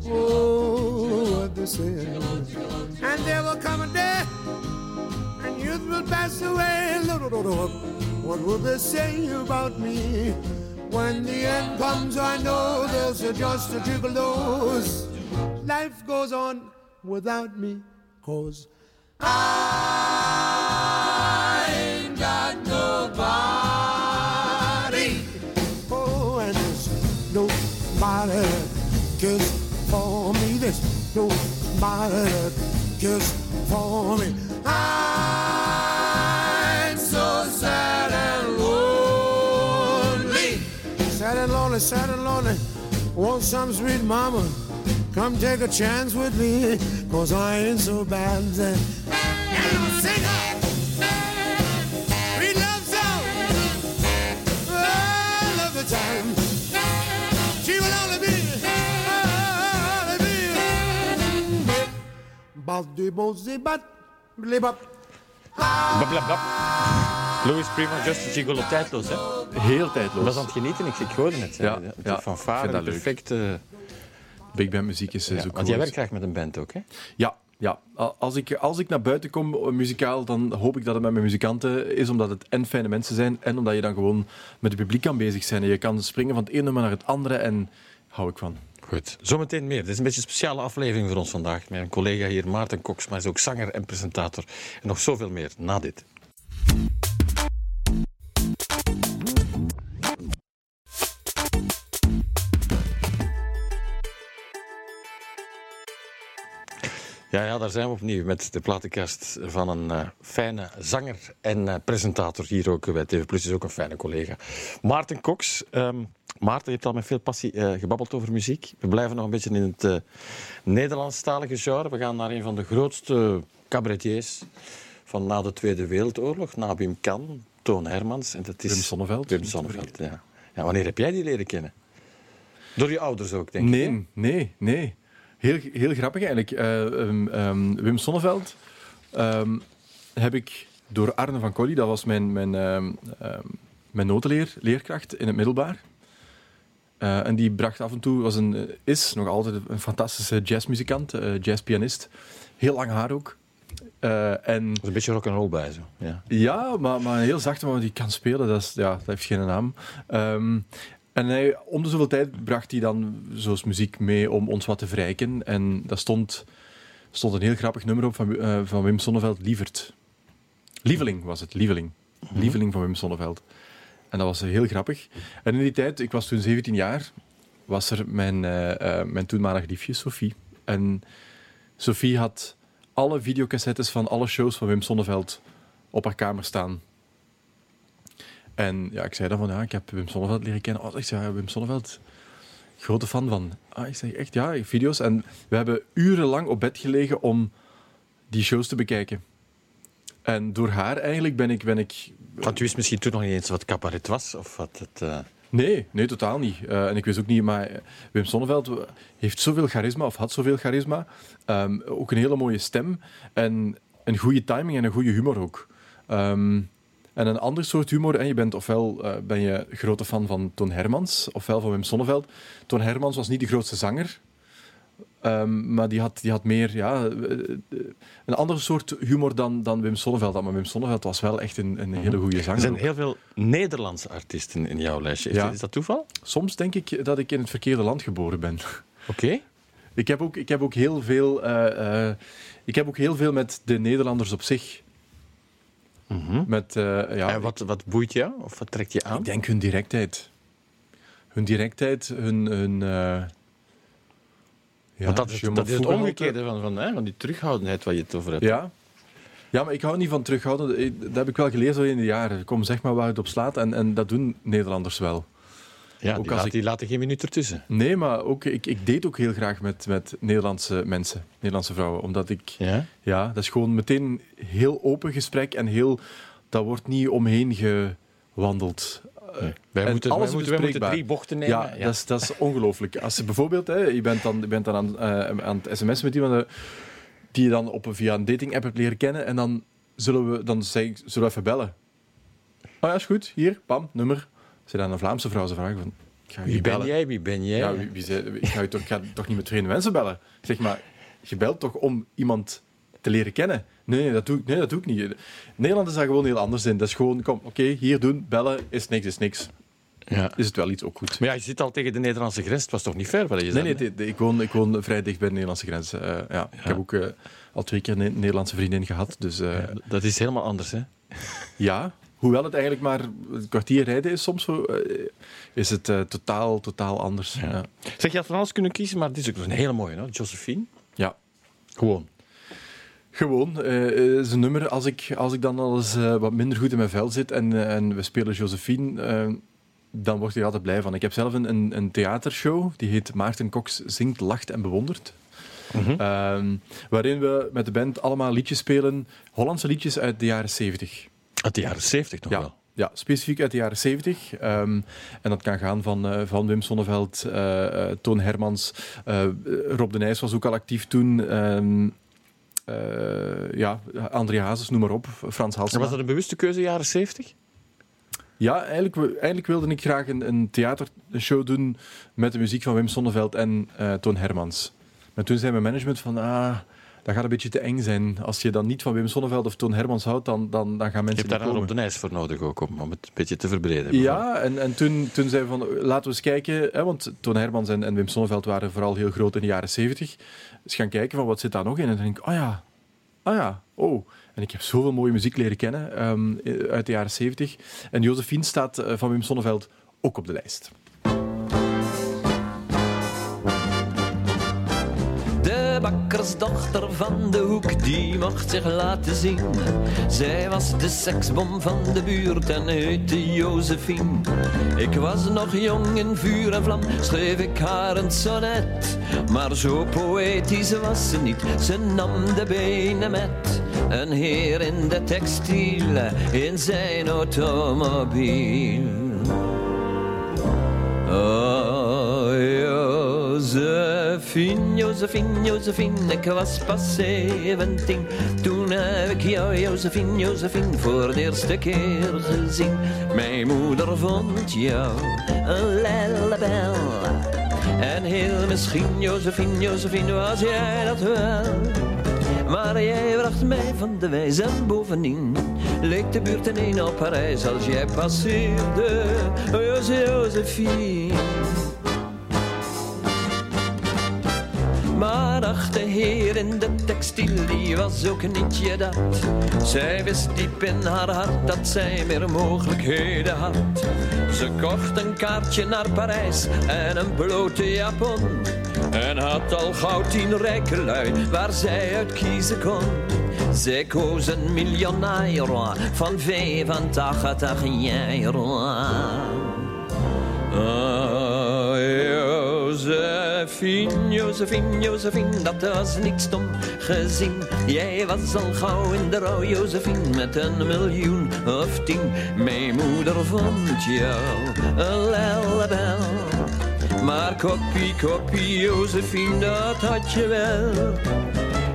Oh, what they say. And there will come a day, youth will pass away. What will they say about me? When the end comes, I know say just a gigolo's. Life goes on without me, cause I ain't got nobody. Oh, and there's nobody cares for me. There's nobody cares for me. I'm Sad and lonely. Want some sweet mama? Come take a chance with me, cause I ain't so bad. And I'll love song. The time. She will only be, only be. Blablabla. Louis Prima, Just Gigolo, tijdloos, hè? Heel tijdloos. Ik was aan het genieten, ik, ik hoorde het. hè. Ja, ja, dat de leuk. perfecte... Big band muziek is, Ja, ook want jij werkt graag met een band ook, hè? Ja, ja. Als ik, als ik naar buiten kom eh, muzikaal, dan hoop ik dat het met mijn muzikanten is, omdat het en fijne mensen zijn en omdat je dan gewoon met het publiek kan bezig zijn. En je kan springen van het ene nummer naar het andere en hou ik van. Goed, zometeen meer. Dit is een beetje een speciale aflevering voor ons vandaag. Met een collega hier, Maarten Koks, maar hij is ook zanger en presentator. En nog zoveel meer na dit. Ja, ja, daar zijn we opnieuw met de platenkast van een eh, fijne zanger en eh, presentator. Hier ook bij TV Plus is ook een fijne collega. Maarten Koks. Ehm, Maarten, je hebt al met veel passie eh, gebabbeld over muziek. We blijven nog een beetje in het Nederlandstalige genre. We gaan naar een van de grootste cabaretiers van na de Tweede Wereldoorlog, na Wim Kan, Toon Hermans. En dat is Wim Sonneveld. Wim Sonneveld, ja. ja. Wanneer heb jij die leren kennen? Door je ouders ook, denk ik. Nee, nee, nee. Heel, heel grappig eigenlijk. Eh, ehm, ehm, Wim Sonneveld ehm, heb ik door Arne van Colli, dat was mijn, mijn, mijn notenleer, leerkracht in het middelbaar. Eh, en die bracht af en toe, was een, is nog altijd een fantastische jazzmuzikant, eh, jazzpianist. Heel lang haar ook. Eh, en Er een beetje rock'n'roll bij, zo. Ja. ja, maar, maar een heel zachte man die kan spelen, dat, is, ja, dat heeft geen naam. En hij, om de zoveel tijd bracht hij dan zoals muziek mee om ons wat te verrijken. En daar stond, stond een heel grappig nummer op van, eh, van Wim Sonneveld, Lievert. Lieveling was het, Lieveling. Lieveling van Wim Sonneveld. En dat was heel grappig. En in die tijd, ik was toen 17 jaar, was er mijn, eh, eh, mijn toenmalige liefje, Sophie. En Sophie had alle videocassettes van alle shows van Wim Sonneveld op haar kamer staan. En ja, ik zei dan van, ja, ik heb Wim Sonneveld leren kennen. Oh, ik zei, ja, Wim Sonneveld, grote fan van. Ah, ik zeg, echt, ja, video's. En we hebben urenlang op bed gelegen om die shows te bekijken. En door haar eigenlijk ben ik... Ben ik Want u wist misschien toen nog niet eens wat cabaret was? Of wat het, eh, Nee, nee, totaal niet. Eh, en ik wist ook niet, maar eh, Wim Sonneveld heeft zoveel charisma, of had zoveel charisma. Ehm, ook een hele mooie stem. En een goede timing en een goede humor ook. Ehm, en een ander soort humor. En je bent ofwel eh, ben je grote fan van Toon Hermans, ofwel van Wim Sonneveld. Toon Hermans was niet de grootste zanger. Ehm, maar die had, die had meer ja, eh, eh, een ander soort humor dan, dan Wim Sonneveld. Maar Wim Sonneveld was wel echt een, een hele goede zanger. Er zijn heel veel Nederlandse artiesten in jouw lijstje. Is, Ja. dat, is dat toeval? Soms denk ik dat ik in het verkeerde land geboren ben. *laughs* Oké. Ik heb ook, ik heb ook, heel, veel, ik heb ook heel veel met de Nederlanders op zich. Met, eh, ja, En wat, wat boeit jou? Of wat trekt je aan? ik denk hun directheid. Hun directheid, hun... hun eh, ja, Want dat is, je dat is het omgekeerde van, van, hè, van die terughoudendheid waar je het over hebt. Ja. ja, maar ik hou niet van terughouden. Dat heb ik wel gelezen in de jaren. Kom, zeg maar waar het op slaat. En, en dat doen Nederlanders wel. Ja, Ook die, als laat- ik- die laten geen minuut ertussen. Nee, maar ook, ik, ik date ook heel graag met, met Nederlandse mensen, Nederlandse vrouwen. Omdat ik... Ja? Ja, dat is gewoon meteen een heel open gesprek en heel daar wordt niet omheen gewandeld. Wij En moeten, alles wij moeten, wij drie bochten nemen. Ja, Dat, is, dat is ongelooflijk. Als je bijvoorbeeld, hè, je bent dan, je bent dan aan, eh, aan het sms met iemand eh, die je dan op, een- via een dating-app hebt leren kennen en dan zullen we, dan zeg ik, zullen we even bellen? Oh ja, is goed. Hier, pam, nummer. Als je dan een Vlaamse vrouw zou vragen van, ga Wie ben bellen. jij? Wie ben jij? Ja, wie, wie zei- ik, ga je toch, ga toch niet met vreemde mensen bellen? Zeg maar, je belt toch om iemand te leren kennen? Nee, nee, dat doe ik, nee, dat doe ik niet. Nederland is daar gewoon heel anders in. Dat is gewoon, kom, oké, hier doen, bellen, is niks, is niks. Ja. Is het wel iets, ook goed. Maar ja, je zit al tegen de Nederlandse grens. Het was toch niet ver wat je Nee, zei? nee, de- ik, woon, ik woon vrij dicht bij de Nederlandse grens. eh, ja. Ik heb ook eh, al twee keer een Nederlandse vriendin gehad. Dus eh, Dat is helemaal anders, hè? ja, hoewel het eigenlijk maar een kwartier rijden is soms, eh, is het eh, totaal, totaal anders. Ja. Zeg, je had van alles kunnen kiezen, maar dit is ook een hele mooie, hoor. Josephine. ja. Gewoon. Gewoon, zijn nummer. Als ik, als ik dan al eens wat minder goed in mijn vel zit en, en we spelen Josephine, dan word ik er altijd blij van. Ik heb zelf een, een, een theatershow, die heet Maarten Cox zingt, lacht en bewondert. Ehm, waarin we met de band allemaal liedjes spelen, Hollandse liedjes uit de jaren 70. Uit de jaren zeventig nog Ja, wel. ja, specifiek uit de jaren 70. Ehm, en dat kan gaan van, eh, van Wim Sonneveld, eh, eh, Toon Hermans, Rob de Nijs was ook al actief toen. eh, ja, André Hazes, noem maar op. Frans En Halsema. was dat een bewuste keuze, jaren zeventig? Ja, eigenlijk, eigenlijk wilde ik graag een, een theatershow doen met de muziek van Wim Sonneveld en Toon Hermans. Maar toen zei mijn management van, ah, dat gaat een beetje te eng zijn. Als je dan niet van Wim Sonneveld of Toon Hermans houdt, dan, dan, dan gaan Je mensen hebt daar dan komen. op de Nijs voor nodig ook, om, om het een beetje te verbreden. Ja, en, en toen, toen zei van, laten we eens kijken, hè, want Toon Hermans en, en Wim Sonneveld waren vooral heel groot in de jaren zeventig. Dus gaan kijken van, wat zit daar nog in? En dan denk ik, oh ja, oh ja, oh. En ik heb zoveel mooie muziek leren kennen ehm, uit de jaren zeventig. En Josephine staat eh, van Wim Sonneveld ook op de lijst. Bakkersdochter van de hoek, die mocht zich laten zien. Zij was de seksbom van de buurt en heette Josephine. Ik was nog jong in vuur en vlam, schreef ik haar een sonnet. Maar zo poëtisch was ze niet, ze nam de benen met. Een heer in de textiel, in zijn automobiel. Oh, Josephine, Josephine, Josephine, ik was pas 17. Toen heb ik jou, Josephine, Josephine, voor de eerste keer gezien. Mijn moeder vond jou een lellebel. En heel misschien, Josephine, Josephine, was jij dat wel. Maar jij bracht mij van de wijs en bovendien leek de buurt ineen op Parijs als jij passeerde. Jose, Josephine. Maar ach, de heer in de textiel, die was ook niet je dat. Zij wist diep in haar hart dat zij meer mogelijkheden had. Ze kocht een kaartje naar Parijs en een blote japon. En had al gauw tien rijke lui waar zij uit kiezen kon. Zij koos een miljonair van 85 jaar. Oh, Josephine, Josephine, Josephine, dat was niet stom gezien. Jij was al gauw in de rouw, Josephine, met een miljoen of tien. Mijn moeder vond jou een lellebel. Maar kopie, kopie, Josephine, dat had je wel.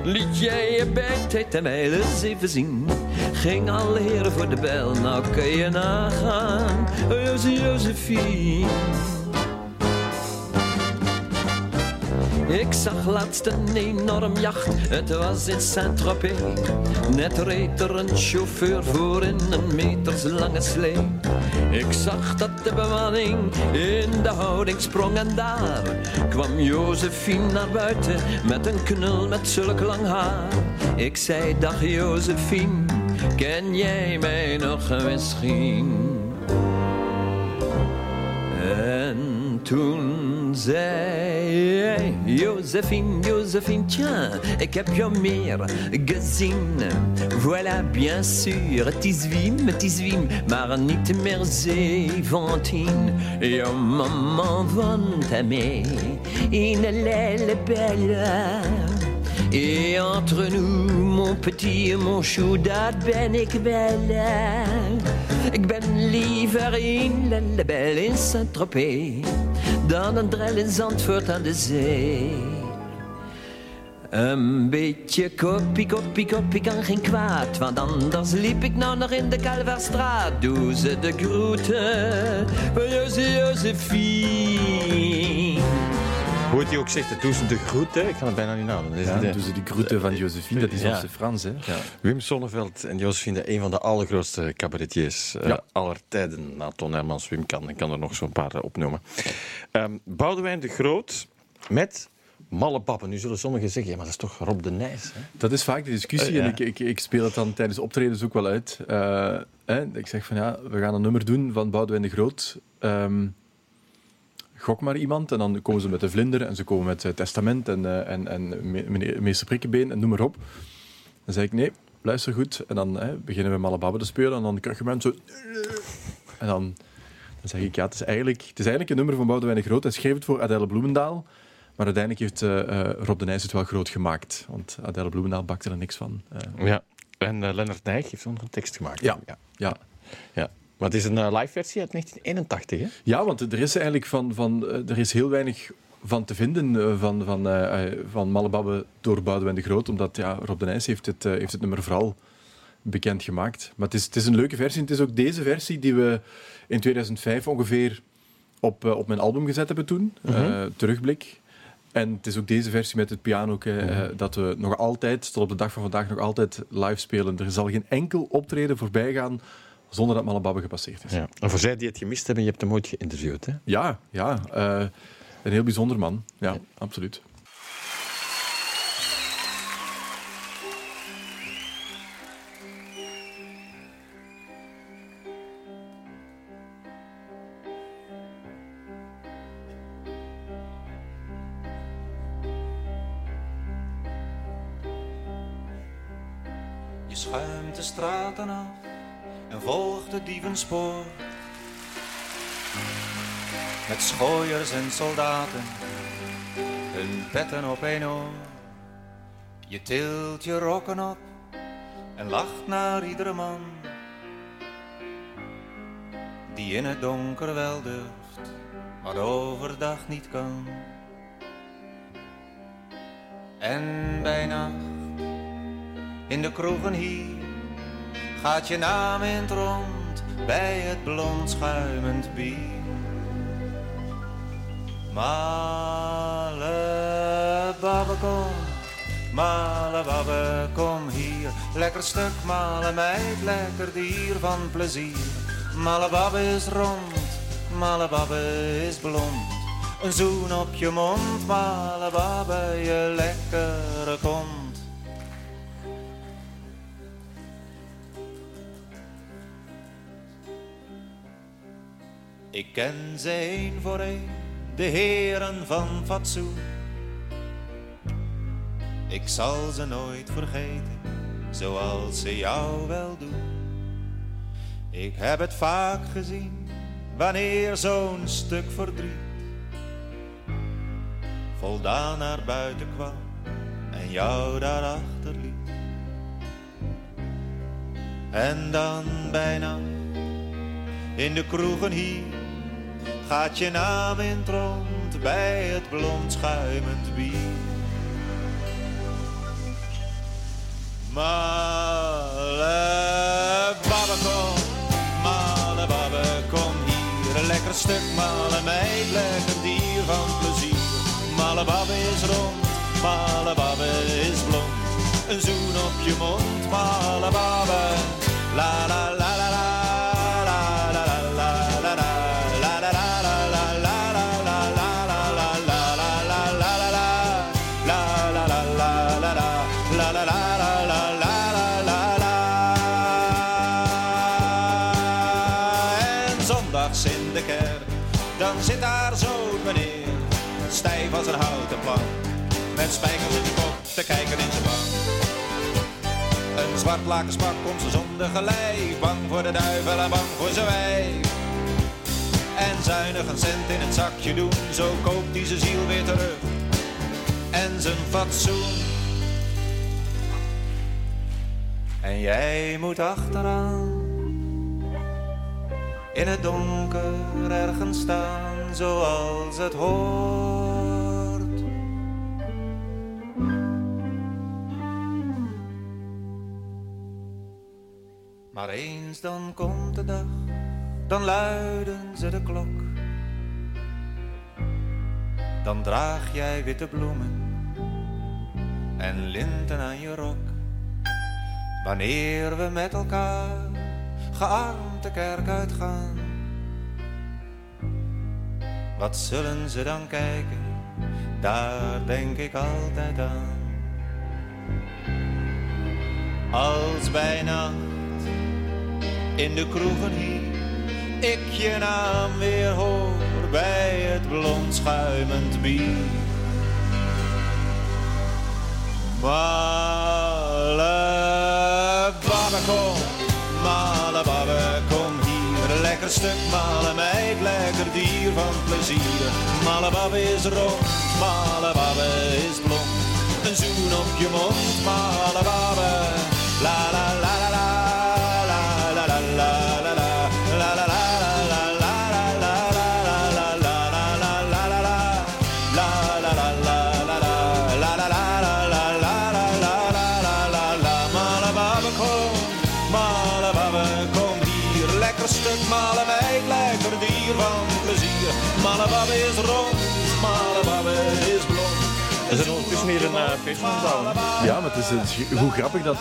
Liet jij je bijtijd en mij eens even zien. Ging alle heren voor de bel, nou kun je nagaan. Oh, Jose, Josephine. Ik zag laatst een enorm jacht, het was in Saint-Tropez. Net reed er een chauffeur voor in een meterslange slee. Ik zag dat de bemanning in de houding sprong en daar kwam Josephine naar buiten met een knul met zulk lang haar. Ik zei, dag Josephine, ken jij mij nog misschien? En toen Ramsey, Joséphine, Joséphine, tiens, et Capiomir, Gazine, voilà bien sûr, Tisvim, Tisvim, Marnit, Merzé, Vantine, et maman Vantame, Inalelle, belle. Et entre nous, mon petit, mon choudat, ben ik bella. Ik ben liever in la belle in Saint-Tropez. Dan een drel in Zandvoort aan de zee. Een beetje koppie, koppie, koppie kan geen kwaad, want anders liep ik nou nog in de Kalverstraat. Doe ze de groeten van Josie Josephine. Hoe het hij ook zegt, doet ze de groet, hè? ik kan het bijna niet nadoen. Is Ja, de- dus die groeten van Josephine, dat is Ja. zijn Frans. Hè? Ja. Wim Sonneveld en Josephine, een van de allergrootste cabaretiers eh, aller tijden. Na Ton Hermans, Wim kan, ik kan er nog zo'n paar eh, opnoemen. Ehm Boudewijn de Groot met malle pappen. Nu zullen sommigen zeggen, ja, maar dat is toch Rob de Nijs? Hè? Dat is vaak de discussie Eh, ja. en ik, ik, ik speel het dan tijdens optredens ook wel uit. Eh, hè, ik zeg van ja, we gaan een nummer doen van Boudewijn de Groot. Ehm, gok maar iemand en dan komen ze met de vlinder en ze komen met eh, testament en, eh, en, en meneer, meester Prikkebeen en noem maar op. Dan zeg ik nee, luister goed. En dan hè, beginnen we Malababbe te spelen en dan krijg je mensen zo... En dan, dan zeg ik ja, het is, eigenlijk, het is eigenlijk een nummer van Boudewijn de Groot. Hij schreef het voor Adèle Bloemendaal. Maar uiteindelijk heeft eh, eh, Rob de Nijs het wel groot gemaakt. Want Adèle Bloemendaal bakte er niks van. Eh, Ja. En eh, Lennart Nijg heeft er nog een tekst gemaakt. Ja. ja. ja. ja. Maar het is een eh, live versie uit 1981, hè? ja, want er is eigenlijk van, van, eh, er is heel weinig van te vinden eh, van, van, eh, van Malababbe door Boudewijn de Groot. Omdat ja, Rob de Nijs heeft het, heeft het nummer vooral bekend gemaakt. Maar het is, het is een leuke versie. Het is ook deze versie die we in 2005 ongeveer op, op mijn album gezet hebben toen. eh, terugblik. En het is ook deze versie met het piano eh, dat we nog altijd, tot op de dag van vandaag, nog altijd live spelen. Er zal geen enkel optreden voorbij gaan zonder dat Malababbe gepasseerd is. Ja. En voor zij die het gemist hebben, je hebt hem ooit geïnterviewd, hè? Ja, ja. eh, een heel bijzonder man. Ja, absoluut. Je schuimt de straten af en volgt het dievenspoor. Met schooiers en soldaten, hun petten op één oor. Je tilt je rokken op en lacht naar iedere man. Die in het donker wel durft, maar overdag niet kan. En bij nacht in de kroegen hier gaat je naam in het rond bij het blond schuimend bier. Male babbe kom, male babbe kom hier. Lekker stuk male meid, lekker dier van plezier. Male babbe is rond, male babbe is blond. Een zoen op je mond, male babbe, je lekkere kont. Ik ken ze één voor één, de heren van fatsoen. Ik zal ze nooit vergeten, zoals ze jou wel doen. Ik heb het vaak gezien, wanneer zo'n stuk verdriet voldaan naar buiten kwam en jou daarachter liet. En dan bijna in de kroegen hier gaat je naam in het rond bij het blond schuimend bier. Male babbe kom, male babbe kom hier. Een lekker stuk male meid, lekker dier van plezier. Male babbe is rond, male babbe is blond. Een zoen op je mond, male babbe. La la la la la. la met spijkers in de kop te kijken in zijn bank. Een zwart lakenspak komt ze zonder gelijk, bang voor de duivel en bang voor zijn wijf. En zuinig een cent in het zakje doen, zo koopt hij zijn ziel weer terug. En zijn fatsoen En jij moet achteraan. In het donker ergens staan zoals het hoort. Maar eens dan komt de dag, dan luiden ze de klok. Dan draag jij witte bloemen en linten aan je rok. Wanneer we met elkaar gearmd de kerk uitgaan. Wat zullen ze dan kijken? Daar denk ik altijd aan. Als bij nacht in de kroegen hier ik je naam weer hoor bij het blond schuimend bier. Male babbe, kom, male babbe, kom hier. Lekker stuk, male meid, lekker dier van plezier. Male babbe is rond, male babbe is blond. Een zoen op je mond, male babbe, la la la la la. La hier een uh. Ja, maar het is, hoe grappig dat,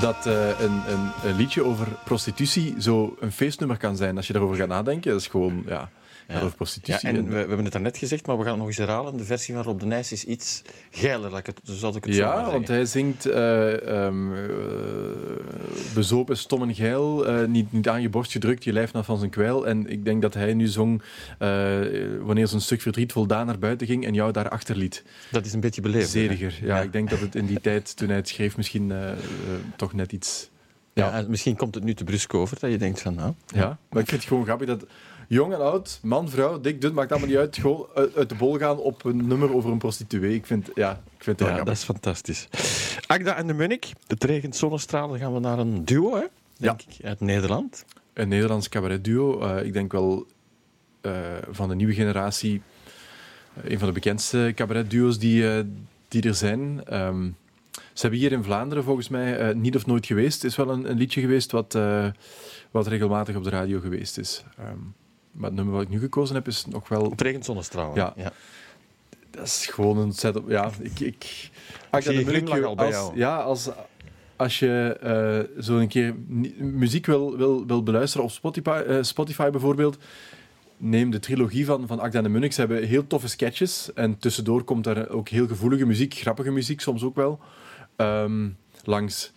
dat eh, een, een, een liedje over prostitutie zo een feestnummer kan zijn. Als je daarover gaat nadenken, dat is gewoon ja, over Ja, prostitutie. en En- we, we hebben het daarnet gezegd, maar we gaan het nog eens herhalen. De versie van Rob de Nijs is iets geiler, laat ik het, zoals ik het ja, want hij zingt ehm, eh, bezopen, stom en geil, eh, niet, niet aan je borst gedrukt, je lijf naar van zijn kwijl. En ik denk dat hij nu zong wanneer zijn stuk verdriet voldaan naar buiten ging en jou daar achterliet. Dat is een beetje beleefd. Zediger. Ja, ik denk dat het in die tijd, toen hij het schreef, misschien toch net iets... Ja, en misschien komt het nu te brusk over, dat je denkt van, nou... Ja, maar ik vind het gewoon grappig dat jong en oud, man, vrouw, dik, dun, maakt allemaal niet uit, gewoon uit, uit de bol gaan op een nummer over een prostituee. Ik vind, ja, ik vind het Ja, dat is fantastisch. Agda en de Munnik, het regent zonnestralen, gaan we naar een duo, hè? denk ik, uit Nederland. Een Nederlands cabaretduo, eh ik denk wel eh, van de nieuwe generatie, eh, een van de bekendste cabaretduo's die, eh, die er zijn. Ehm, ze hebben hier in Vlaanderen volgens mij eh, Niet of Nooit Geweest, is wel een, een liedje geweest wat, eh, wat regelmatig op de radio geweest is. Ehm, maar het nummer wat ik nu gekozen heb is nog wel Het regent zonnestralen. Ja. Dat is gewoon een setup. Ja, ik. ik, ik zie je al bij als, jou. Ja, als, als je eh, zo een keer muziek wil, wil, wil beluisteren op Spotify, eh, Spotify bijvoorbeeld. Neem de trilogie van, van Agda en de Munnik. Ze hebben heel toffe sketches. En tussendoor komt daar ook heel gevoelige muziek, grappige muziek soms ook wel. ehm, langs.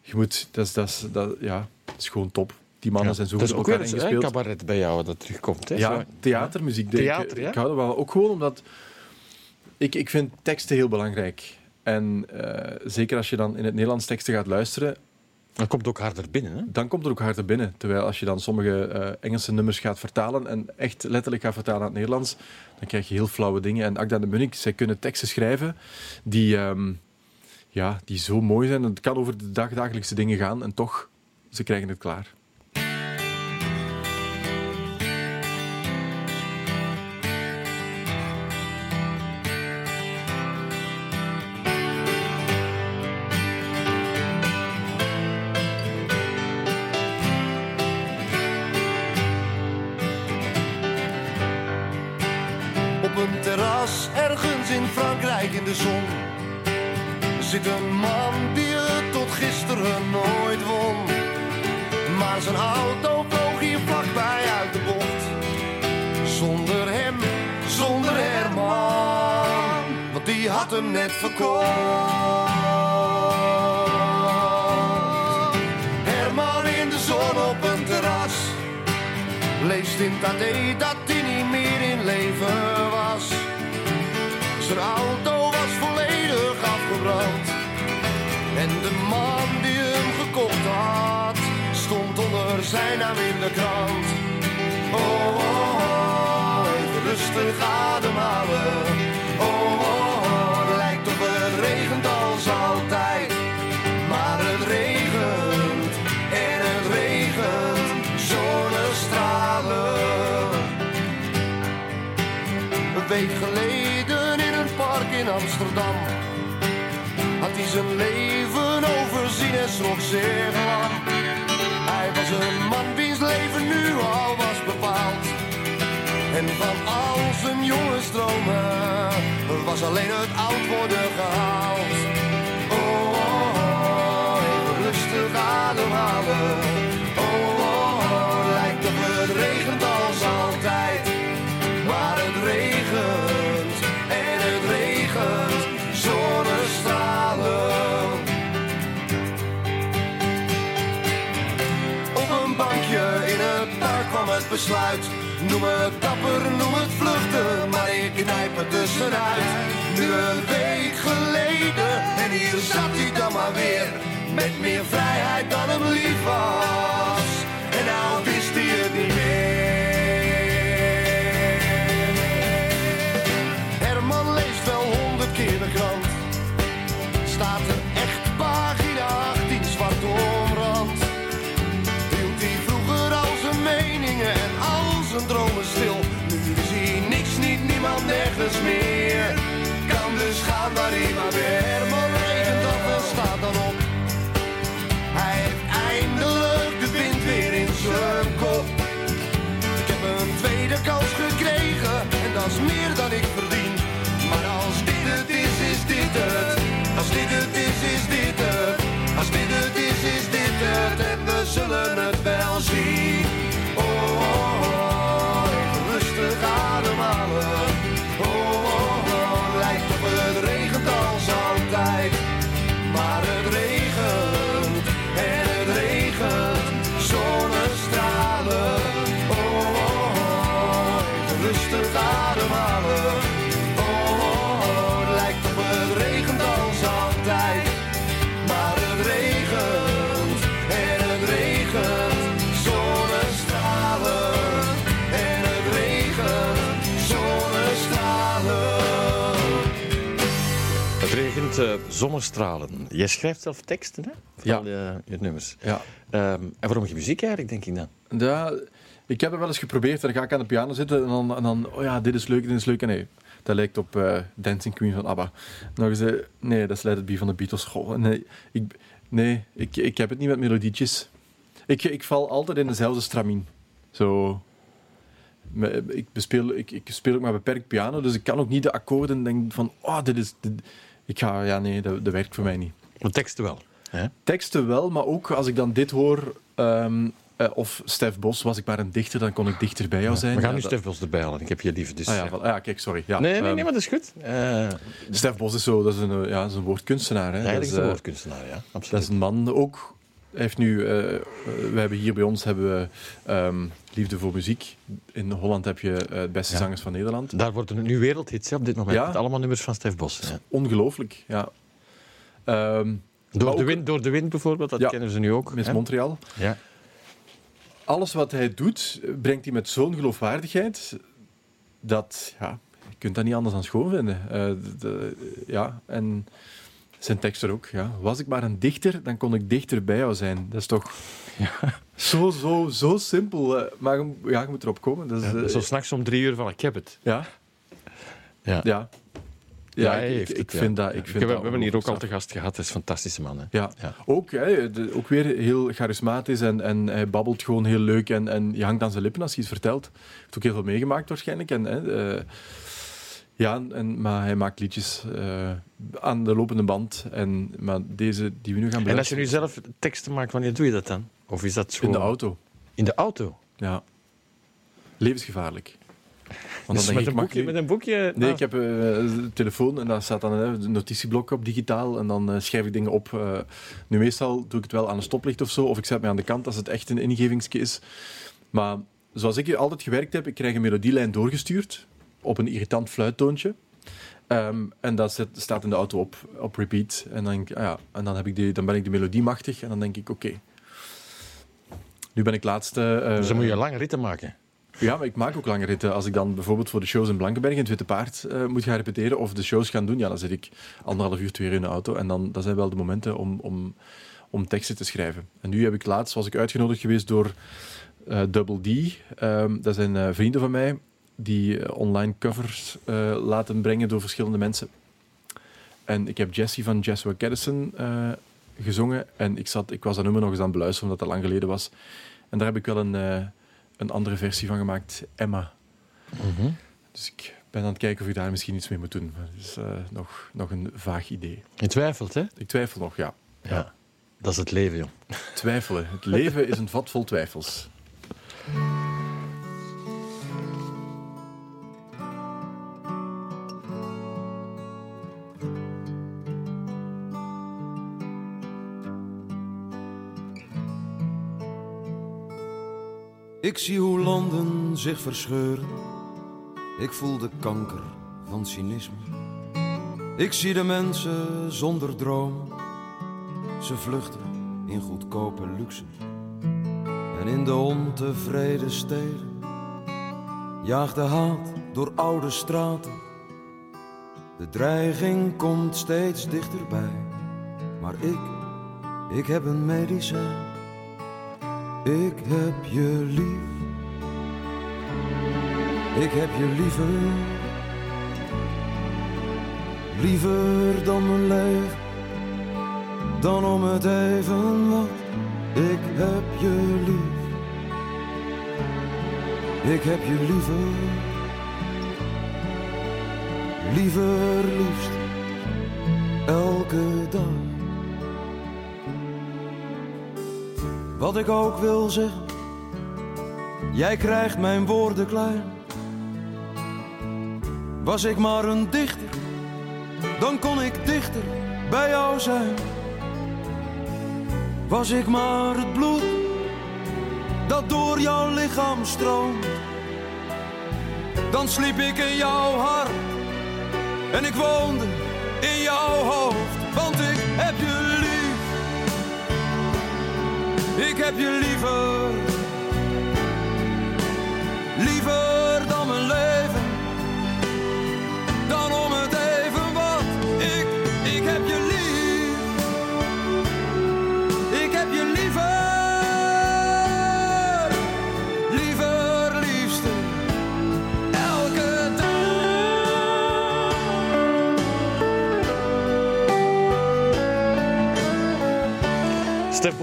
Je moet, dat is, dat is, dat, ja, het is gewoon top. Die mannen zijn zo dat goed is ook op weer elkaar eens een ingespeeld. cabaret bij jou dat terugkomt. Hè? Ja, theatermuziek. denk ik. Theater, ja? Ik hou er wel. Ook gewoon omdat... Ik, ik vind teksten heel belangrijk. En eh, zeker als je dan in het Nederlands teksten gaat luisteren, Dat komt ook harder binnen. Hè? dan komt er ook harder binnen. Terwijl als je dan sommige eh, Engelse nummers gaat vertalen en echt letterlijk gaat vertalen naar het Nederlands, dan krijg je heel flauwe dingen. En Agda de Munnik, zij kunnen teksten schrijven die, ehm, ja, die zo mooi zijn. Het kan over de dagdagelijkse dingen gaan en toch, ze krijgen het klaar. Hem net verkocht. Herman in de zon op een terras. Leest in AD dat hij niet meer in leven was. Zijn auto was volledig afgebrand. En de man die hem gekocht had, stond onder zijn naam in de krant. Oh, oh, oh, even rustig ademhalen. Zijn leven overzien en schrok zeer lang. Hij was een man wiens leven nu al was bepaald. En van al zijn jonge stromen was alleen het oud worden gehaald. Noem het dapper, noem het vluchten, maar ik knijp het tussenuit. Nu een week geleden en hier zat hij dan maar weer. Met meer vrijheid dan hem lief was. En nou wist hij het niet meer. Zonnestralen. Jij schrijft zelf teksten, hè? Voor Ja. al je, je nummers. Ja. Ehm, en waarom je muziek eigenlijk, denk ik dan? Ja, ik heb het wel eens geprobeerd. Dan ga ik aan de piano zitten en dan, en dan oh ja, dit is leuk, dit is leuk. En nee, dat lijkt op eh, Dancing Queen van ABBA. Nog eens, eh, nee, dat is Let It Be van de Beatles. Goh, nee, ik, nee ik, ik heb het niet met melodietjes. Ik, ik val altijd in dezelfde stramien. Zo... Me- Ik, bespeel, ik, ik speel ook maar beperkt piano, dus ik kan ook niet de akkoorden denken van, oh, dit is... dit- ik ga, ja, nee, dat, dat werkt voor mij niet De teksten wel. Hè? teksten wel, maar ook als ik dan dit hoor, ehm, eh, of Stef Bos, was ik maar een dichter, dan kon ik dichter bij jou zijn. We gaan Ja, nu dat- Stef Bos erbij halen. Ik heb je lief. Dus, Ah ja, wel- ah ja, kijk, sorry. Ja, nee, nee, ehm, nee, maar dat is goed. Eh Stef Bos is zo, dat is een, ja, dat is een woordkunstenaar. Hè. eigenlijk dat, is de eh, woordkunstenaar, ja. dat Absoluut. is een man ook. Hij heeft nu, eh, eh, we hebben hier bij ons hebben we, ehm, Liefde voor Muziek. In Holland heb je eh, het beste Ja. zangers van Nederland. Daar worden nu wereldhits op dit moment. Ja. Met allemaal nummers van Stef Bos. Ja. Ongelooflijk, ja. Ehm, Door, de wind, door de wind bijvoorbeeld, dat kennen ze nu ook. Miss hè? Montreal. Ja. alles wat hij doet, brengt hij met zo'n geloofwaardigheid dat ja, je kunt dat niet anders dan schoon vinden. De- de- ja, en zijn tekst er ook. Ja. Was ik maar een dichter, dan kon ik dichter bij jou zijn. Dat is toch *laughs* zo, zo, zo simpel. eh, maar ja, je moet erop komen. Dat is, Ja, eh, Zo s'nachts om drie uur van ik heb het. ja, Ja. ja. Ja, Ja, hij ik, heeft ik, het, ja. vind dat. Ik Ik vind heb, we dat hebben hier ook al te gast gehad. Dat is een fantastische man. Hè. Ja. Ja. Ook, hè, de- ook weer heel charismatisch en, en hij babbelt gewoon heel leuk en, en je hangt aan zijn lippen als hij iets vertelt. Hij heeft ook heel veel meegemaakt waarschijnlijk. En, hè, eh, ja, en, maar hij maakt liedjes eh, aan de lopende band. En, maar deze die we nu gaan En als je nu zelf teksten maakt, wanneer doe je dat dan? Of is dat zo... In de auto, In de auto? ja. Levensgevaarlijk. Want Dus dan met, denk een boekje, met een boekje? Nee, Ah. ik heb eh, een telefoon en daar staat dan een notitieblok op digitaal en dan eh, schrijf ik dingen op. eh. nu meestal doe ik het wel aan een stoplicht of zo, of ik zet me aan de kant als het echt een ingevingsje is. Maar zoals ik altijd gewerkt heb, ik krijg een melodielijn doorgestuurd op een irritant fluittoontje. Ehm, en dat zet- staat in de auto op, op repeat. En dan, denk ik, ah ja, en dan, heb ik die, dan ben ik de melodie machtig en dan denk ik, oké. Nu ben ik laatste... eh, Dus dan moet je lange ritten maken. ja, maar ik maak ook lange ritten. Als ik dan bijvoorbeeld voor de shows in Blankenberg in het Witte Paard eh, moet gaan repeteren of de shows gaan doen, ja, dan zit ik anderhalf uur, twee uur in de auto. En dan dat zijn wel de momenten om, om, om teksten te schrijven. En nu heb ik laatst, was ik uitgenodigd geweest door eh, Double D. Ehm, dat zijn vrienden van mij. Die eh, online covers eh, laten brengen door verschillende mensen. En ik heb Jessie van Joshua Caddison eh, gezongen. En ik, zat, ik was dat nummer nog eens aan het beluisteren, omdat dat lang geleden was. En daar heb ik wel een, een andere versie van gemaakt, Emma. Dus ik ben aan het kijken of ik daar misschien iets mee moet doen. Maar het is nog, nog een vaag idee. Je twijfelt, hè? Ik twijfel nog, ja. Ja. Dat is het leven, joh. Twijfelen. Het leven is een vat vol twijfels. Ik zie hoe landen zich verscheuren. Ik voel de kanker van cynisme. Ik zie de mensen zonder droom. Ze vluchten in goedkope luxe. En in de ontevreden steden jaagt de haat door oude straten. De dreiging komt steeds dichterbij. Maar ik, ik heb een medicijn. Ik heb je lief. Ik heb je liever. Liever dan mijn leven. Dan om het even wat. Ik heb je lief. Ik heb je liever. Liever liefst. Elke dag. Wat ik ook wil zeggen, jij krijgt mijn woorden klein. Was ik maar een dichter, dan kon ik dichter bij jou zijn. Was ik maar het bloed dat door jouw lichaam stroomt, dan sliep ik in jouw hart en ik woonde in jouw hoofd, Ik heb je liever, liever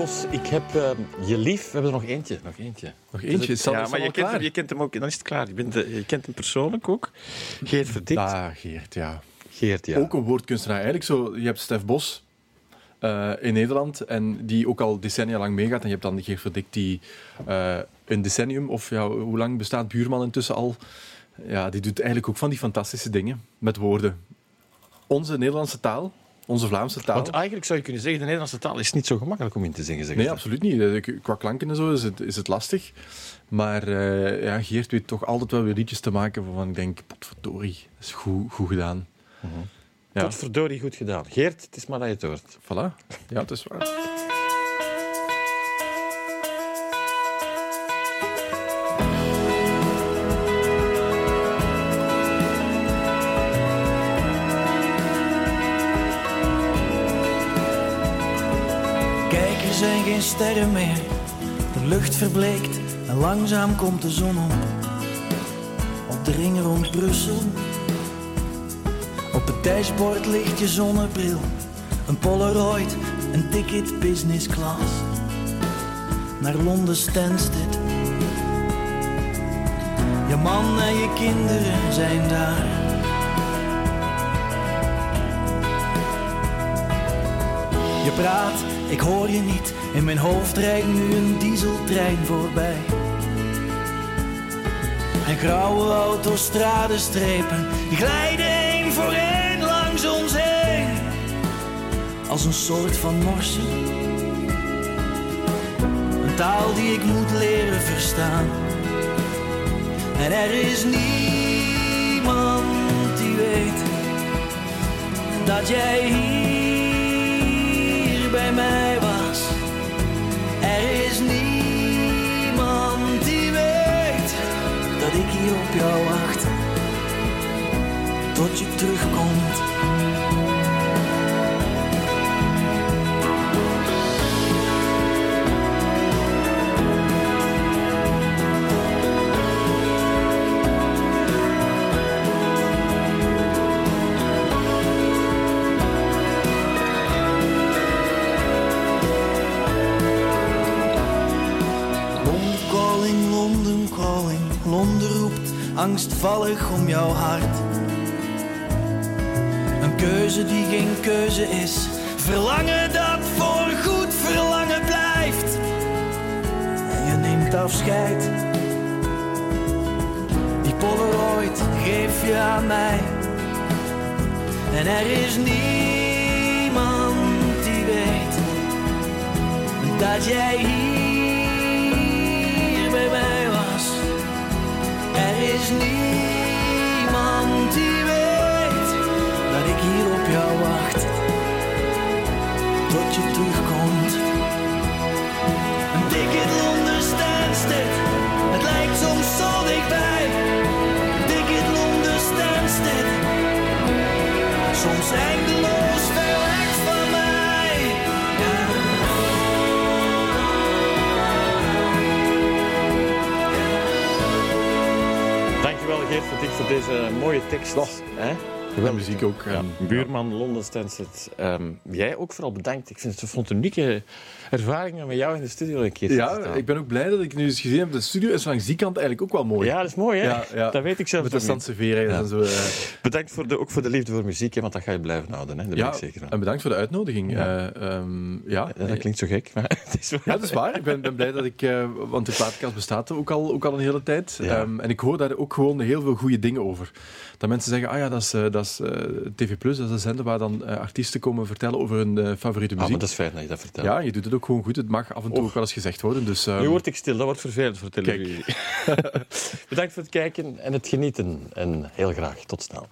Bos, ik heb eh, je lief. We hebben er nog eentje. Nog eentje. Nog eentje, is ja, is maar je kent, hem, je kent hem ook. Dan is het klaar. Je, bent, eh, je kent hem persoonlijk ook. Geert Verdikt. Ah, Geert, ja. Geert, ja. Ook een woordkunstenaar. Eigenlijk zo, je hebt Stef Bos eh, in Nederland en die ook al decennia lang meegaat. En je hebt dan Geert Verdikt die eh, een decennium, of ja, hoe lang bestaat Buurman intussen al? Ja, die doet eigenlijk ook van die fantastische dingen met woorden. Onze Nederlandse taal, onze Vlaamse taal. Want eigenlijk zou je kunnen zeggen, de Nederlandse taal is niet zo gemakkelijk om in te zingen. Zeg Nee, absoluut niet. Eh, Qua klanken en zo is het, is het lastig. Maar eh, ja, Geert weet toch altijd wel weer liedjes te maken waarvan ik denk, potverdorie, dat is goed, goed gedaan. Ja, Tot verdorie goed gedaan. Geert, het is maar dat je het hoort. voilà. Ja, het is waar. Zijn geen sterren meer. De lucht verbleekt en langzaam komt de zon op. Op de ring rond Brussel. Op het dashboard ligt je zonnebril. Een Polaroid, een ticket business class. Naar Londen Stansted. Je man en je kinderen zijn daar. Je praat, ik hoor je niet. In mijn hoofd rijdt nu een dieseltrein voorbij. En grauwe autostradestrepen, die glijden één voor één langs ons heen. Als een soort van morse. Een taal die ik moet leren verstaan. En er is niemand die weet dat jij hier mij was. Er is niemand die weet dat ik hier op jou wacht. Tot je terugkomt. Roept angstvallig om jouw hart. Een keuze die geen keuze is. Verlangen dat voor goed verlangen blijft. En je neemt afscheid. Die Polaroid geef je aan mij. En er is niemand die weet dat jij hier is niemand die weet dat ik hier op jou wacht. Tot je terugkomt. Een ticket Londen Stansted, het lijkt soms zo dichtbij. Een ticket Londen Stansted, soms eindeloos Dankjewel Geert voor, dit, voor deze mooie tekst. Hè? De muziek ook. Ja, buurman Londen Stansted. Ehm, jij ook vooral bedankt. Ik vind het vond een unieke ervaring om met jou in de studio een keer te Ja, ik ben ook blij dat ik nu eens gezien heb. De studio is langs die kant eigenlijk ook wel mooi. Ja, dat is mooi, hè? Ja, ja. Dat weet ik zelf Met de Ja. en zo. eh. Bedankt voor de, ook voor de liefde voor muziek, hè, want dat ga je blijven houden. Hè? Dat ben ik zeker van. en bedankt voor de uitnodiging. Ja. Eh, ehm, dat klinkt zo gek, maar *laughs* het is wel... Ja, dat is waar. Ik ben, ben blij dat ik... eh, want de plaatkast bestaat ook al, ook al een hele tijd. Ja. Ehm, en ik hoor daar ook gewoon heel veel goede dingen over. Dat mensen zeggen, ah ja, dat is, eh, dat is eh, TV+, Plus, dat is een zender waar dan eh, artiesten komen vertellen over hun eh, favoriete Ah, muziek. maar dat is fijn dat je dat vertelt. Ja, je doet het ook gewoon goed. Het mag af en toe ook wel eens gezegd worden. Dus, ehm, Nu word ik stil, dat wordt vervelend voor televisie. *laughs* *laughs* Bedankt voor het kijken en het genieten. En heel graag tot snel.